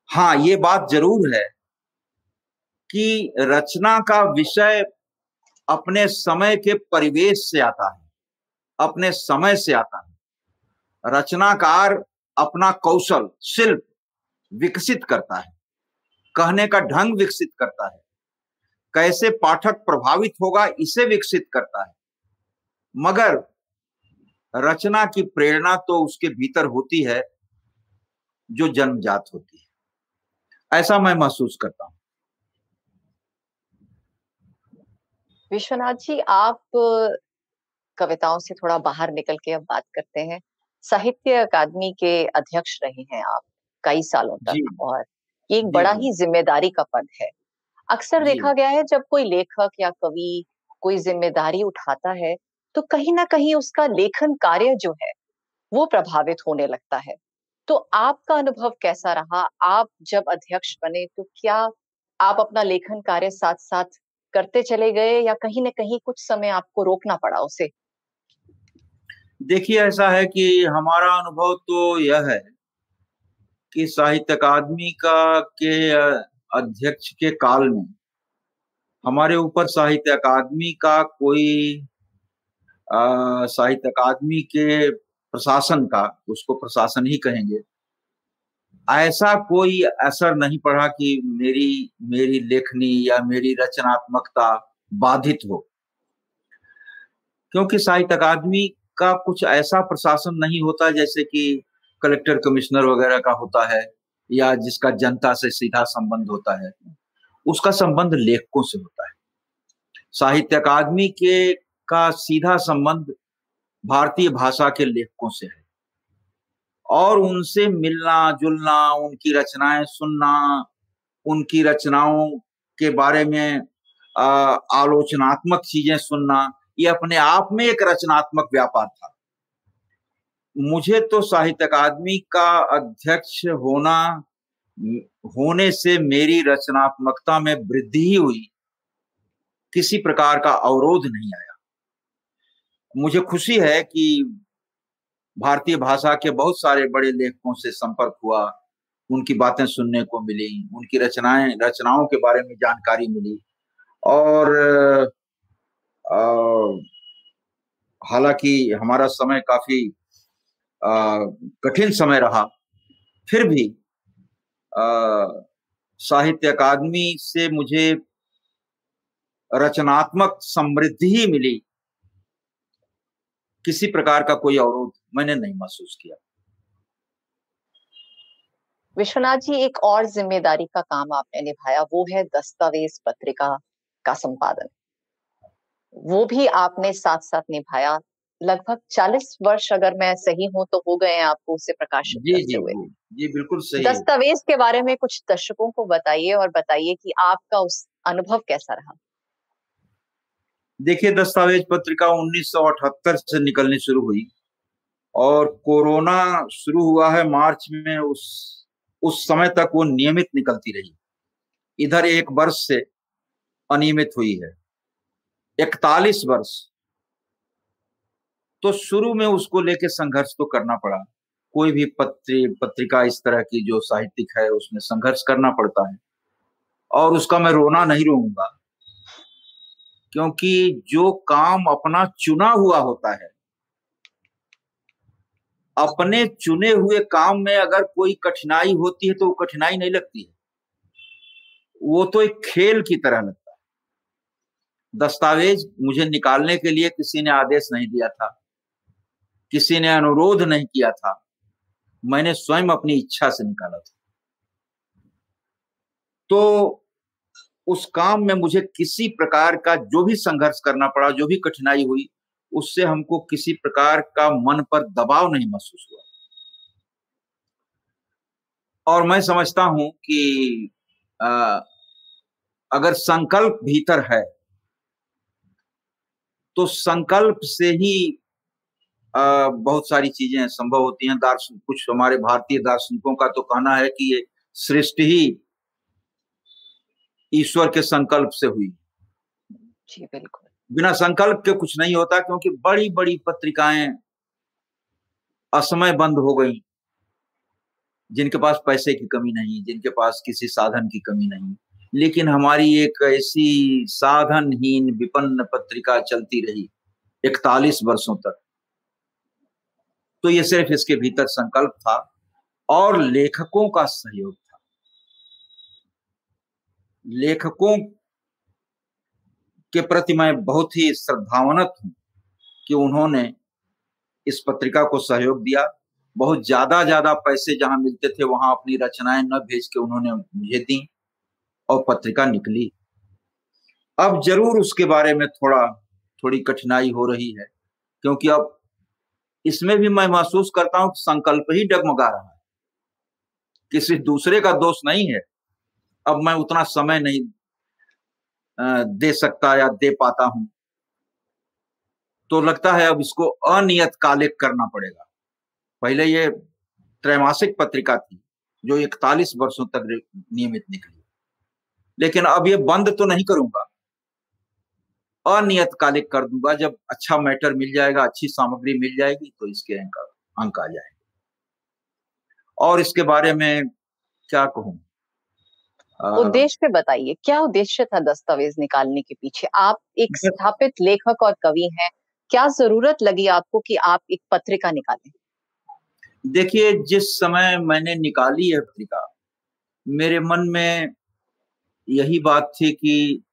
हाँ ये बात ज़रूर है कि रचना का विषय अपने समय के परिवेश से आता है, अपने समय से आता है। रचनाकार अपना कौशल, शिल्प विकसित करता है, कहने का ढंग विकसित करता है, कैसे पाठक प्रभावित होगा इसे विकसित करता है। मगर रचना की प्रेरणा तो उसके भीतर होती है जो जन्मजात होती है। ऐसा मैं महसूस करता हूँ।
विश्वनाथ जी आप कविताओं से थोड़ा बाहर निकल के अब बात करते हैं। साहित्य अकादमी के अध्यक्ष रहे हैं आप कई सालों तक और ये एक बड़ा ही ज़िम्मेदारी का पद है। अक्सर देखा गया है जब कोई लेखक या कवि कोई ज़िम्मेदारी उठाता है तो कहीं ना कहीं उसका लेखन कार्य जो है, वो प्रभावित होने लगता है। तो आपका अनुभव कैसा रहा? आप जब अध्यक्ष बने तो क्या आप अपना लेखन कार्य साथ साथ करते चले गए या कहीं ना कहीं कुछ समय आपको रोकना पड़ा उसे?
देखिए, ऐसा है कि हमारा अनुभव तो यह है कि साहित्य अकादमी का के अध्यक्ष के काल में हमारे ऊपर साहित्य अकादमी का कोई साहित्य अकादमी के प्रशासन का, उसको प्रशासन ही कहेंगे। ऐसा कोई असर नहीं पड़ा कि मेरी मेरी लेखनी या मेरी रचनात्मकता बाधित हो। क्योंकि साहित्य अकादमी का कुछ ऐसा प्रशासन नहीं होता जैसे कि कलेक्टर कमिश्नर वगैरह का होता है या जिसका जनता से सीधा संबंध होता है। उसका संबंध लेखकों से होता है। साहित्य अकादमी के का सीधा संबंध भारतीय भाषा के लेखकों से है। और उनसे मिलना, जुलना, उनकी रचनाएँ सुनना, उनकी रचनाओं के बारे में आलोचनात्मक चीज़ें सुनना, ये अपने आप में एक रचनात्मक व्यापार था। मुझे तो साहित्य अकादमी का अध्यक्ष होना, होने से मेरी रचनात्मकता में वृद्धि ही हुई। किसी प्रकार का अवरोध नहीं आया। मुझे खुशी है कि भारतीय भाषा के बहुत सारे बड़े लेखकों से संपर्क हुआ, उनकी बातें सुनने को मिली, उनकी रचनाएँ, रचनाओं के बारे में जानकारी मिली। और हालाँकि हमारा समय काफ़ी कठिन समय रहा, फिर भी साहित्य अकादमी से मुझे रचनात्मक समृद्धि ही मिली। किसी प्रकार का कोई अवरोध मैंने नहीं महसूस किया।
विश्वनाथ जी एक और ज़िम्मेदारी का काम आपने निभाया वो है दस्तावेज़ पत्रिका का संपादन। वो भी आपने साथ साथ निभाया। लगभग 40 वर्ष अगर मैं सही हूँ तो हो गए हैं आपको उसे प्रकाशित
जी
करते
जी
हुए।
जी बिल्कुल सही
दस्तावेज़ के बारे में कुछ दर्शकों को बताइए और बताइए कि आपका उस अनुभव कैसा रहा।
देखिए, दस्तावेज़ पत्रिका 1978 से निकलनी शुरू हुई और कोरोना शुरू हुआ है मार्च में, उस उस समय तक वो नियमित निकलती रही। इधर एक वर्ष से अनियमित हुई है। इकतालीस वर्ष। तो शुरू में उसको लेके संघर्ष तो करना पड़ा। कोई भी पत्री, पत्रिका इस तरह की जो साहित्यिक है, उसमें संघर्ष करना पड़ता है। और उसका मैं रोना नहीं रोऊँगा। क्योंकि जो काम अपना चुना हुआ होता है, अपने चुने हुए काम में अगर कोई कठिनाई होती है तो वो कठिनाई नहीं लगती है। वो तो एक खेल की तरह लगता है। दस्तावेज़ मुझे निकालने के लिए किसी ने आदेश नहीं दिया था, किसी ने अनुरोध नहीं किया था, मैंने स्वयं अपनी इच्छा से निकाला था। तो उस काम में मुझे किसी प्रकार का जो भी संघर्ष करना पड़ा जो भी कठिनाई हुई उससे हमको किसी प्रकार का मन पर दबाव नहीं महसूस हुआ। और मैं समझता हूँ कि आ, अगर संकल्प भीतर है तो संकल्प से ही आ, बहुत सारी चीज़ें संभव होती हैं। दार्शनिक कुछ हमारे भारतीय दार्शनिकों का तो कहना है कि ये सृष्टि ही ईश्वर के संकल्प से हुई।
जी बिल्कुल।
बिना संकल्प के कुछ नहीं होता क्योंकि बड़ी बड़ी पत्रिकाएँ असमय बंद हो गई। जिनके पास पैसे की कमी नहीं जिनके पास किसी साधन की कमी नहीं। लेकिन हमारी एक ऐसी साधनहीन विपन्न पत्रिका चलती रही इकतालीस वर्षों तक। तो ये सिर्फ़ इसके भीतर संकल्प था और लेखकों का सहयोग लेखकों के प्रति मैं बहुत ही श्रद्धावनत हूँ कि उन्होंने इस पत्रिका को सहयोग दिया। बहुत ज़्यादा ज़्यादा पैसे जहाँ मिलते थे, वहाँ अपनी रचनाएँ न भेज के उन्होंने मुझे दी और पत्रिका निकली। अब ज़रूर उसके बारे में थोड़ा, थोड़ी कठिनाई हो रही है, क्योंकि अब इसमें भी मैं महसूस करता हूँ कि संकल्प ही डगमगा रहा है। किसी दूसरे का दोष नहीं है। अब मैं उतना समय नहीं दे सकता या दे पाता हूँ। तो लगता है अब इसको अनियत कालिक करना पड़ेगा। पहले ये त्रैमासिक पत्रिका थी, जो इकतालीस वर्षों तक नियमित निकली। लेकिन अब ये बंद तो नहीं करूँगा। अनियत कालिक कर दूँगा, जब अच्छा मैटर मिल जाएगा, अच्छी सामग्री मिल जाएगी तो इसके अंक अंक आ जाएँगे। और इसके बारे में क्या कहूँ?
उद्देश्य पे बताइए क्या उद्देश्य था दस्तावेज़ निकालने के पीछे? आप एक स्थापित लेखक और कवि हैं क्या ज़रूरत लगी आपको कि आप एक पत्रिका निकालें?
देखिए जिस समय मैंने निकाली है पत्रिका मेरे मन में यही बात थी कि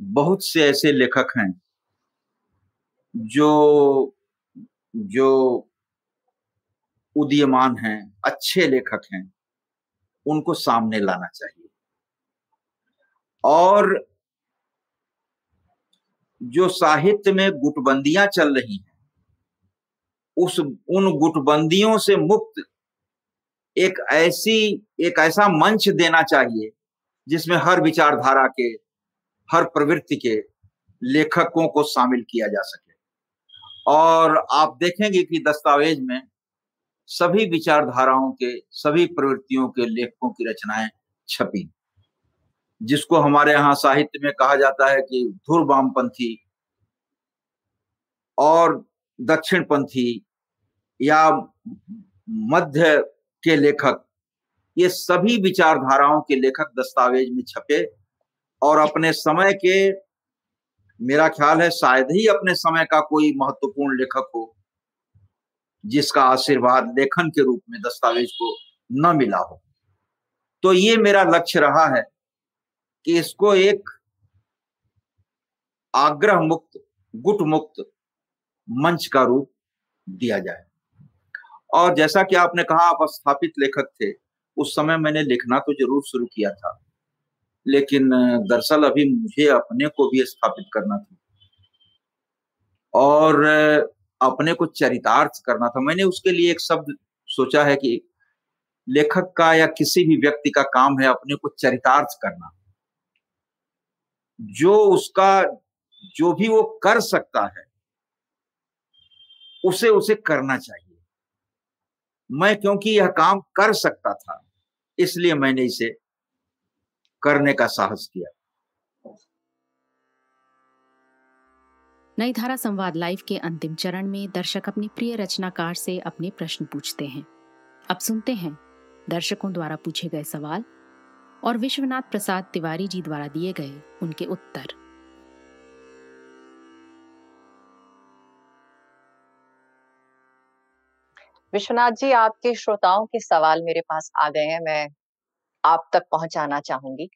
बहुत से ऐसे लेखक हैं जो जो उदीयमान हैं अच्छे लेखक हैं। उनको सामने लाना चाहिए। और जो साहित्य में गुटबंदियाँ चल रही हैं, उस, उन गुटबंदियों से मुक्त एक ऐसी, एक ऐसा मंच देना चाहिए, जिसमें हर विचारधारा के, हर प्रवृत्ति के लेखकों को शामिल किया जा सके। और आप देखेंगे कि दस्तावेज़ में सभी विचारधाराओं के, सभी प्रवृत्तियों के लेखकों की रचनाएँ छपी। जिसको हमारे यहाँ साहित्य में कहा जाता है कि धुर वामपंथी और दक्षिणपंथी या मध्य के लेखक, ये सभी विचारधाराओं के लेखक दस्तावेज़ में छपे और अपने समय के, मेरा ख्याल है, शायद ही अपने समय का कोई महत्वपूर्ण लेखक हो। जिसका आशीर्वाद लेखन के रूप में दस्तावेज़ को न मिला हो। तो ये मेरा लक्ष्य रहा है कि इसको एक आग्रह मुक्त गुट मुक्त मंच का रूप दिया जाए। और जैसा कि आपने कहा, आप स्थापित लेखक थे। उस समय मैंने लिखना तो ज़रूर शुरू किया था। लेकिन, दरअसल अभी मुझे अपने को भी स्थापित करना था। और अपने को चरितार्थ करना था। मैंने उसके लिए एक शब्द सोचा है कि लेखक का या किसी भी व्यक्ति का काम है अपने को चरितार्थ करना। जो उसका, जो भी वो कर सकता है, उसे उसे करना चाहिए। मैं क्योंकि यह काम कर सकता था, इसलिए मैंने इसे करने का साहस किया।
नई धारा संवाद लाइव के अंतिम चरण में दर्शक अपने प्रिय रचनाकार से अपने प्रश्न पूछते हैं। अब सुनते हैं दर्शकों द्वारा पूछे गए सवाल और विश्वनाथ प्रसाद तिवारी जी द्वारा दिए गए उनके उत्तर।
विश्वनाथ जी आपके श्रोताओं के सवाल मेरे पास आ गए हैं मैं आप तक पहुंचाना चाहूँगी।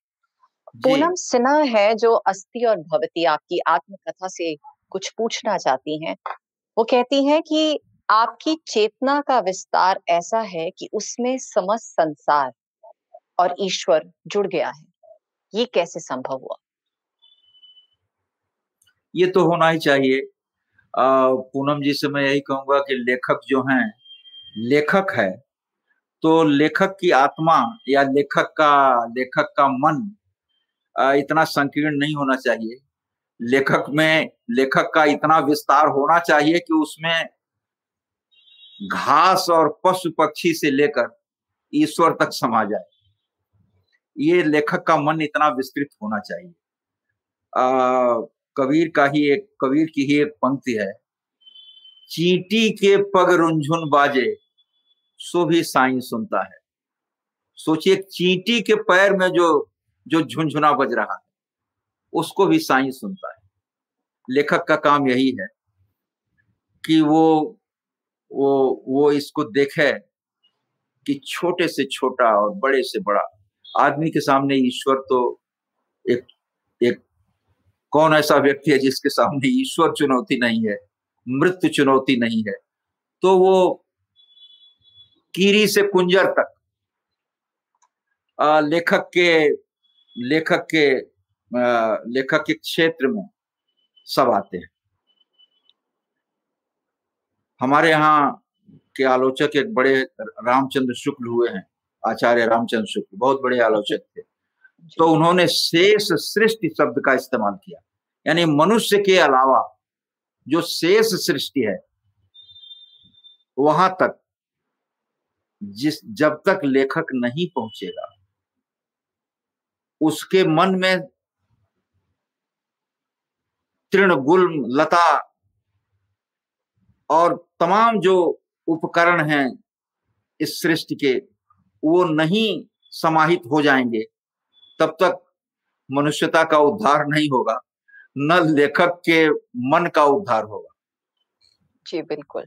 पूनम सिन्हा है जो अस्थि और भवती आपकी आत्मकथा से कुछ पूछना चाहती हैं। वो कहती हैं कि आपकी चेतना का विस्तार ऐसा है कि उसमें समस्त संसार और ईश्वर जुड़ गया है। ये कैसे संभव हुआ?
ये तो होना ही चाहिए। पूनम जी से मैं यही कहूँगा कि लेखक जो हैं, लेखक है तो लेखक की आत्मा या लेखक का लेखक का मन इतना संकीर्ण नहीं होना चाहिए। लेखक में लेखक का इतना विस्तार होना चाहिए कि उसमें घास और पशु पक्षी से लेकर ईश्वर तक समा जाए। ये लेखक का मन इतना विस्तृत होना चाहिए। आ, कबीर का ही एक कबीर की ही एक पंक्ति है चीटी के पग रुंझुन बाजे सो भी साई सुनता है। सोचिए चींटी के पैर में जो जो झुंझुना बज रहा है। उसको भी साई सुनता है। लेखक का काम यही है कि वो वो वो इसको देखे कि छोटे से छोटा और बड़े से बड़ा। आदमी के सामने ईश्वर तो एक एक कौन ऐसा व्यक्ति है जिसके सामने ईश्वर चुनौती नहीं है मृत्यु चुनौती नहीं है? तो वो कीरी से कुंजर तक आ, लेखक के लेखक के लेखक के क्षेत्र में सब आते हैं। हमारे यहाँ के आलोचक एक बड़े रामचंद्र शुक्ल हुए हैं आचार्य रामचंद्र शुक्ल बहुत बड़े आलोचक थे। तो उन्होंने शेष सृष्टि शब्द का इस्तेमाल किया यानी मनुष्य के अलावा जो शेष सृष्टि है वहाँ तक जिस जब तक लेखक नहीं पहुंचेगा उसके मन में तृण गुल, लता और तमाम जो उपकरण हैं इस सृष्टि के, वो नहीं समाहित हो जाएँगे। तब तक मनुष्यता का उद्धार नहीं होगा, न लेखक के मन का उद्धार होगा।
जी, बिल्कुल।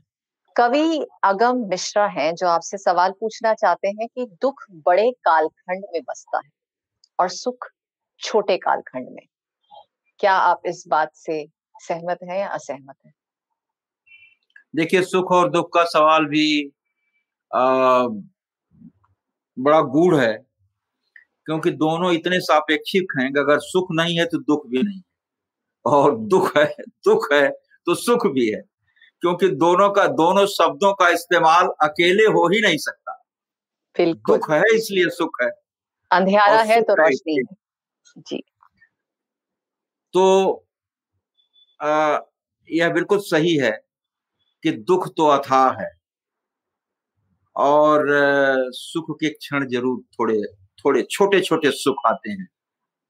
कवि अगम मिश्रा हैं, जो आपसे सवाल पूछना चाहते हैं कि दुख बड़े कालखंड में बसता है और सुख छोटे कालखंड में। क्या आप इस बात से सहमत हैं या असहमत हैं?
देखिए सुख और दुख का सवाल भी आ, बड़ा गूढ़ है क्योंकि दोनों इतने सापेक्षिक हैं कि अगर सुख नहीं है तो दुख भी नहीं और दुख है दुख है तो सुख भी है क्योंकि दोनों का दोनों शब्दों का इस्तेमाल अकेले हो ही नहीं सकता। दुख है इसलिए सुख है।
अंधेरा है तो रोशनी जी।
तो आ, यह बिल्कुल सही है कि दुख तो अथाह है। और सुख के क्षण ज़रूर थोड़े थोड़े छोटे छोटे सुख आते हैं।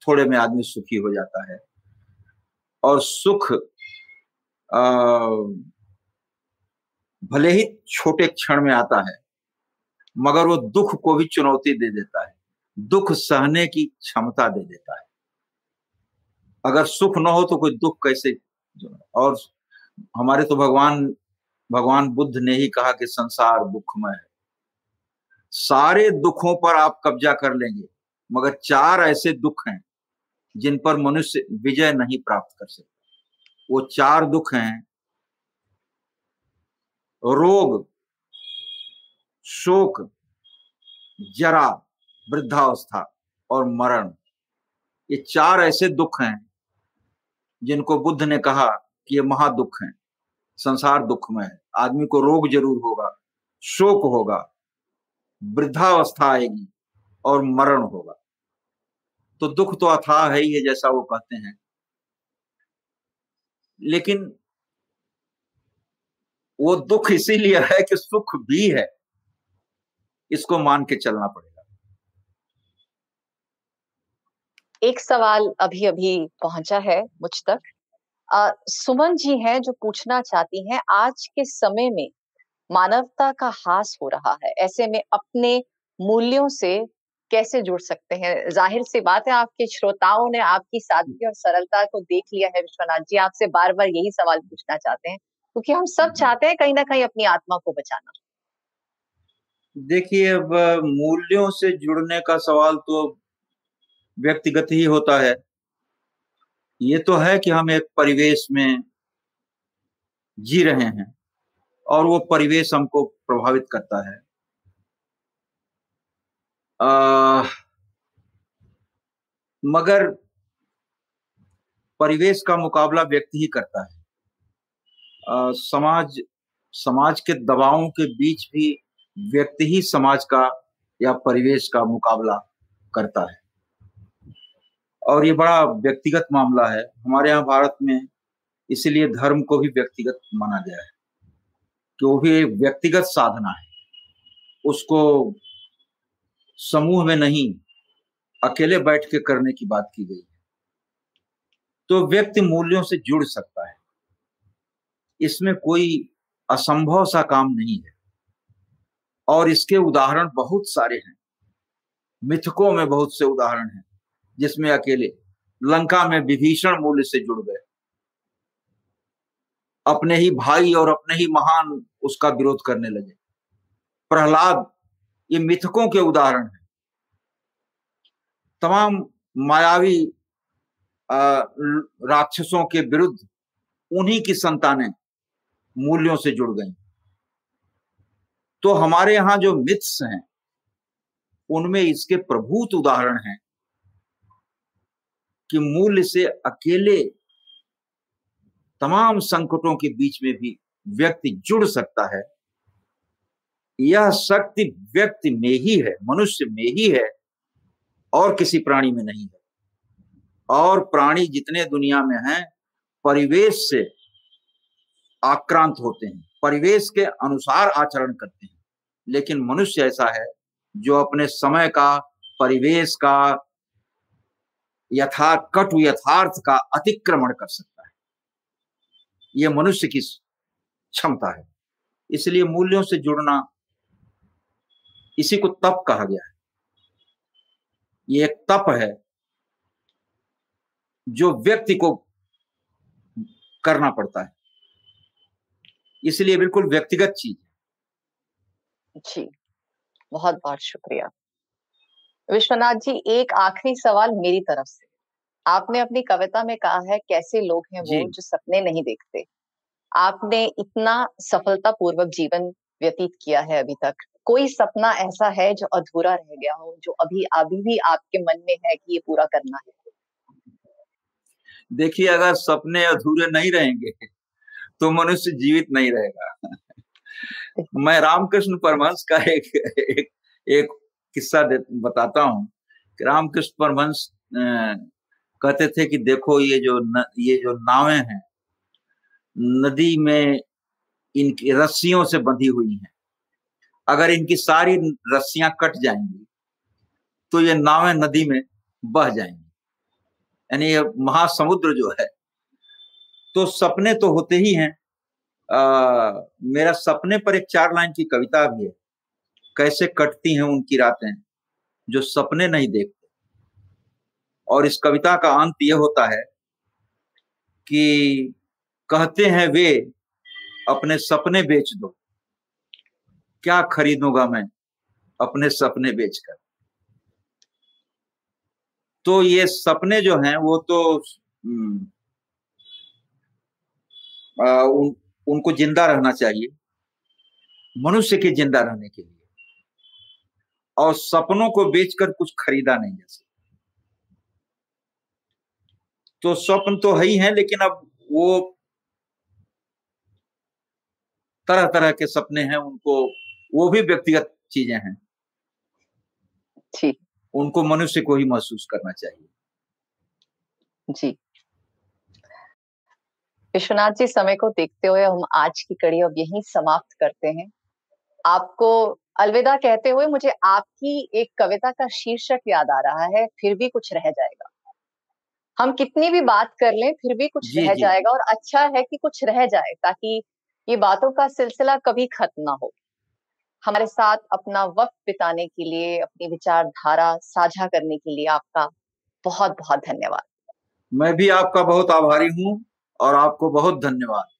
थोड़े में आदमी सुखी हो जाता है। और सुख आ, भले ही छोटे क्षण में आता है मगर वो दुख को भी चुनौती दे देता है। दुख सहने की क्षमता दे देता है। अगर सुख न हो तो कोई दुख कैसे? और हमारे तो भगवान भगवान बुद्ध ने ही कहा कि संसार दुखमय है। सारे दुखों पर आप कब्जा कर लेंगे, मगर चार ऐसे दुख हैं जिन पर मनुष्य विजय नहीं प्राप्त कर सकता। वो चार दुख हैं, रोग, शोक, जरा, वृद्धावस्था और मरण। ये चार ऐसे दुख हैं जिनको बुद्ध ने कहा कि ये महादुख है, संसार दुख में है। आदमी को रोग ज़रूर होगा, शोक होगा, वृद्धावस्था आएगी और मरण होगा। तो दुख तो अथाह है ही है जैसा वो कहते हैं। लेकिन वो दुख इसीलिए है कि सुख भी है, इसको मान के चलना पड़ेगा।
एक सवाल अभी अभी पहुँचा है मुझ तक। आ, सुमन जी हैं जो पूछना चाहती हैं आज के समय में मानवता का हास हो रहा है ऐसे में अपने मूल्यों से कैसे जुड़ सकते हैं? ज़ाहिर सी बात है आपके श्रोताओं ने आपकी सादगी और सरलता को देख लिया है विश्वनाथ जी आपसे बार बार यही सवाल पूछना चाहते हैं क्योंकि हम सब चाहते हैं कहीं ना कहीं अपनी आत्मा को बचाना।
देखिए अब मूल्यों से जुड़ने का सवाल तो व्यक्तिगत ही होता है। ये तो है कि हम एक परिवेश में जी रहे हैं और वो परिवेश हमको प्रभावित करता है। आ, मगर परिवेश का मुकाबला व्यक्ति ही करता है। आ, समाज समाज के दबावों के बीच भी व्यक्ति ही समाज का या परिवेश का मुकाबला करता है। और ये बड़ा व्यक्तिगत मामला है। हमारे यहाँ भारत में इसीलिए धर्म को भी व्यक्तिगत माना गया है, कि वो भी एक व्यक्तिगत साधना है। उसको समूह में नहीं, अकेले बैठ के करने की बात की गई है। तो व्यक्ति मूल्यों से जुड़ सकता है। इसमें कोई असंभव सा काम नहीं है। और इसके उदाहरण बहुत सारे हैं। मिथकों में बहुत से उदाहरण हैं। जिसमें अकेले लंका में विभीषण मूल्य से जुड़ गए। अपने ही भाई और अपने ही महान उसका विरोध करने लगे। प्रहलाद, ये मिथकों के उदाहरण हैं। तमाम मायावी राक्षसों के विरुद्ध उन्हीं की संतानें मूल्यों से जुड़ गई। तो हमारे यहाँ जो मिथ्स हैं, उनमें इसके प्रभुत उदाहरण हैं। कि मूल्य से अकेले तमाम संकटों के बीच में भी व्यक्ति जुड़ सकता है। यह शक्ति व्यक्ति में ही है, मनुष्य में ही है और किसी प्राणी में नहीं है। और प्राणी जितने दुनिया में हैं, परिवेश से आक्रांत होते हैं, परिवेश के अनुसार आचरण करते हैं। लेकिन मनुष्य ऐसा है जो अपने समय का, परिवेश का यथा कटु यथार्थ का अतिक्रमण कर सकता है। यह मनुष्य की क्षमता है। इसलिए मूल्यों से जुड़ना इसी को तप कहा गया है। ये एक तप है जो व्यक्ति को करना पड़ता है। इसलिए बिल्कुल व्यक्तिगत चीज़
है। जी बहुत बहुत शुक्रिया। विश्वनाथ जी एक आखिरी सवाल मेरी तरफ़ से। आपने अपनी कविता में कहा है कैसे लोग हैं वो जो। सपने नहीं देखते? आपने इतना सफलता पूर्वक जीवन व्यतीत किया है अभी तक। कोई सपना ऐसा है जो अधूरा रह गया हो जो अभी अभी भी आपके मन में है कि ये पूरा करना है?
देखिए अगर सपने अधूरे नहीं रहेंगे तो मनुष्य जीवित नहीं रहेगा। मैं रामकृष्ण परमहंस का एक एक एक किस्सा बताता हूँ। कि रामकृष्ण परमहंस कहते थे कि देखो ये जो न, ये जो नावें हैं नदी में इनकी रस्सियों से बंधी हुई हैं। अगर इनकी सारी रस्सियाँ कट जाएँगी तो ये नावें नदी में बह जाएँगी। यानी ये महासमुद्र जो है तो सपने तो होते ही हैं। आ, मेरा सपने पर एक चार लाइन की कविता भी है। कैसे कटती हैं उनकी रातें जो सपने नहीं देखते। और इस कविता का अंत यह होता है कि कहते हैं वे अपने सपने बेच दो। क्या खरीदूँगा मैं अपने सपने बेचकर? तो ये सपने जो हैं वो तो आ, उन, उनको ज़िंदा रहना चाहिए मनुष्य के ज़िंदा रहने के लिए। और सपनों को बेचकर कुछ खरीदा नहीं जा सकता। तो स्वप्न तो है ही है लेकिन अब वो तरह तरह के सपने हैं उनको वो भी व्यक्तिगत चीज़ें हैं।
जी।
उनको मनुष्य को ही महसूस करना चाहिए।
जी। विश्वनाथ जी समय को देखते हुए हम आज की कड़ी अब यहीं समाप्त करते हैं। आपको अलविदा कहते हुए मुझे आपकी एक कविता का शीर्षक याद आ रहा है फिर भी कुछ रह जाएगा। हम कितनी भी बात कर लें फिर भी कुछ
जी,
रह
जी।
जाएगा और अच्छा है कि कुछ रह जाए ताकि ये बातों का सिलसिला कभी खत्म ना हो। हमारे साथ अपना वक्त बिताने के लिए अपनी विचारधारा साझा करने के लिए आपका बहुत बहुत धन्यवाद।
मैं भी आपका बहुत आभारी हूँ और आपको बहुत धन्यवाद।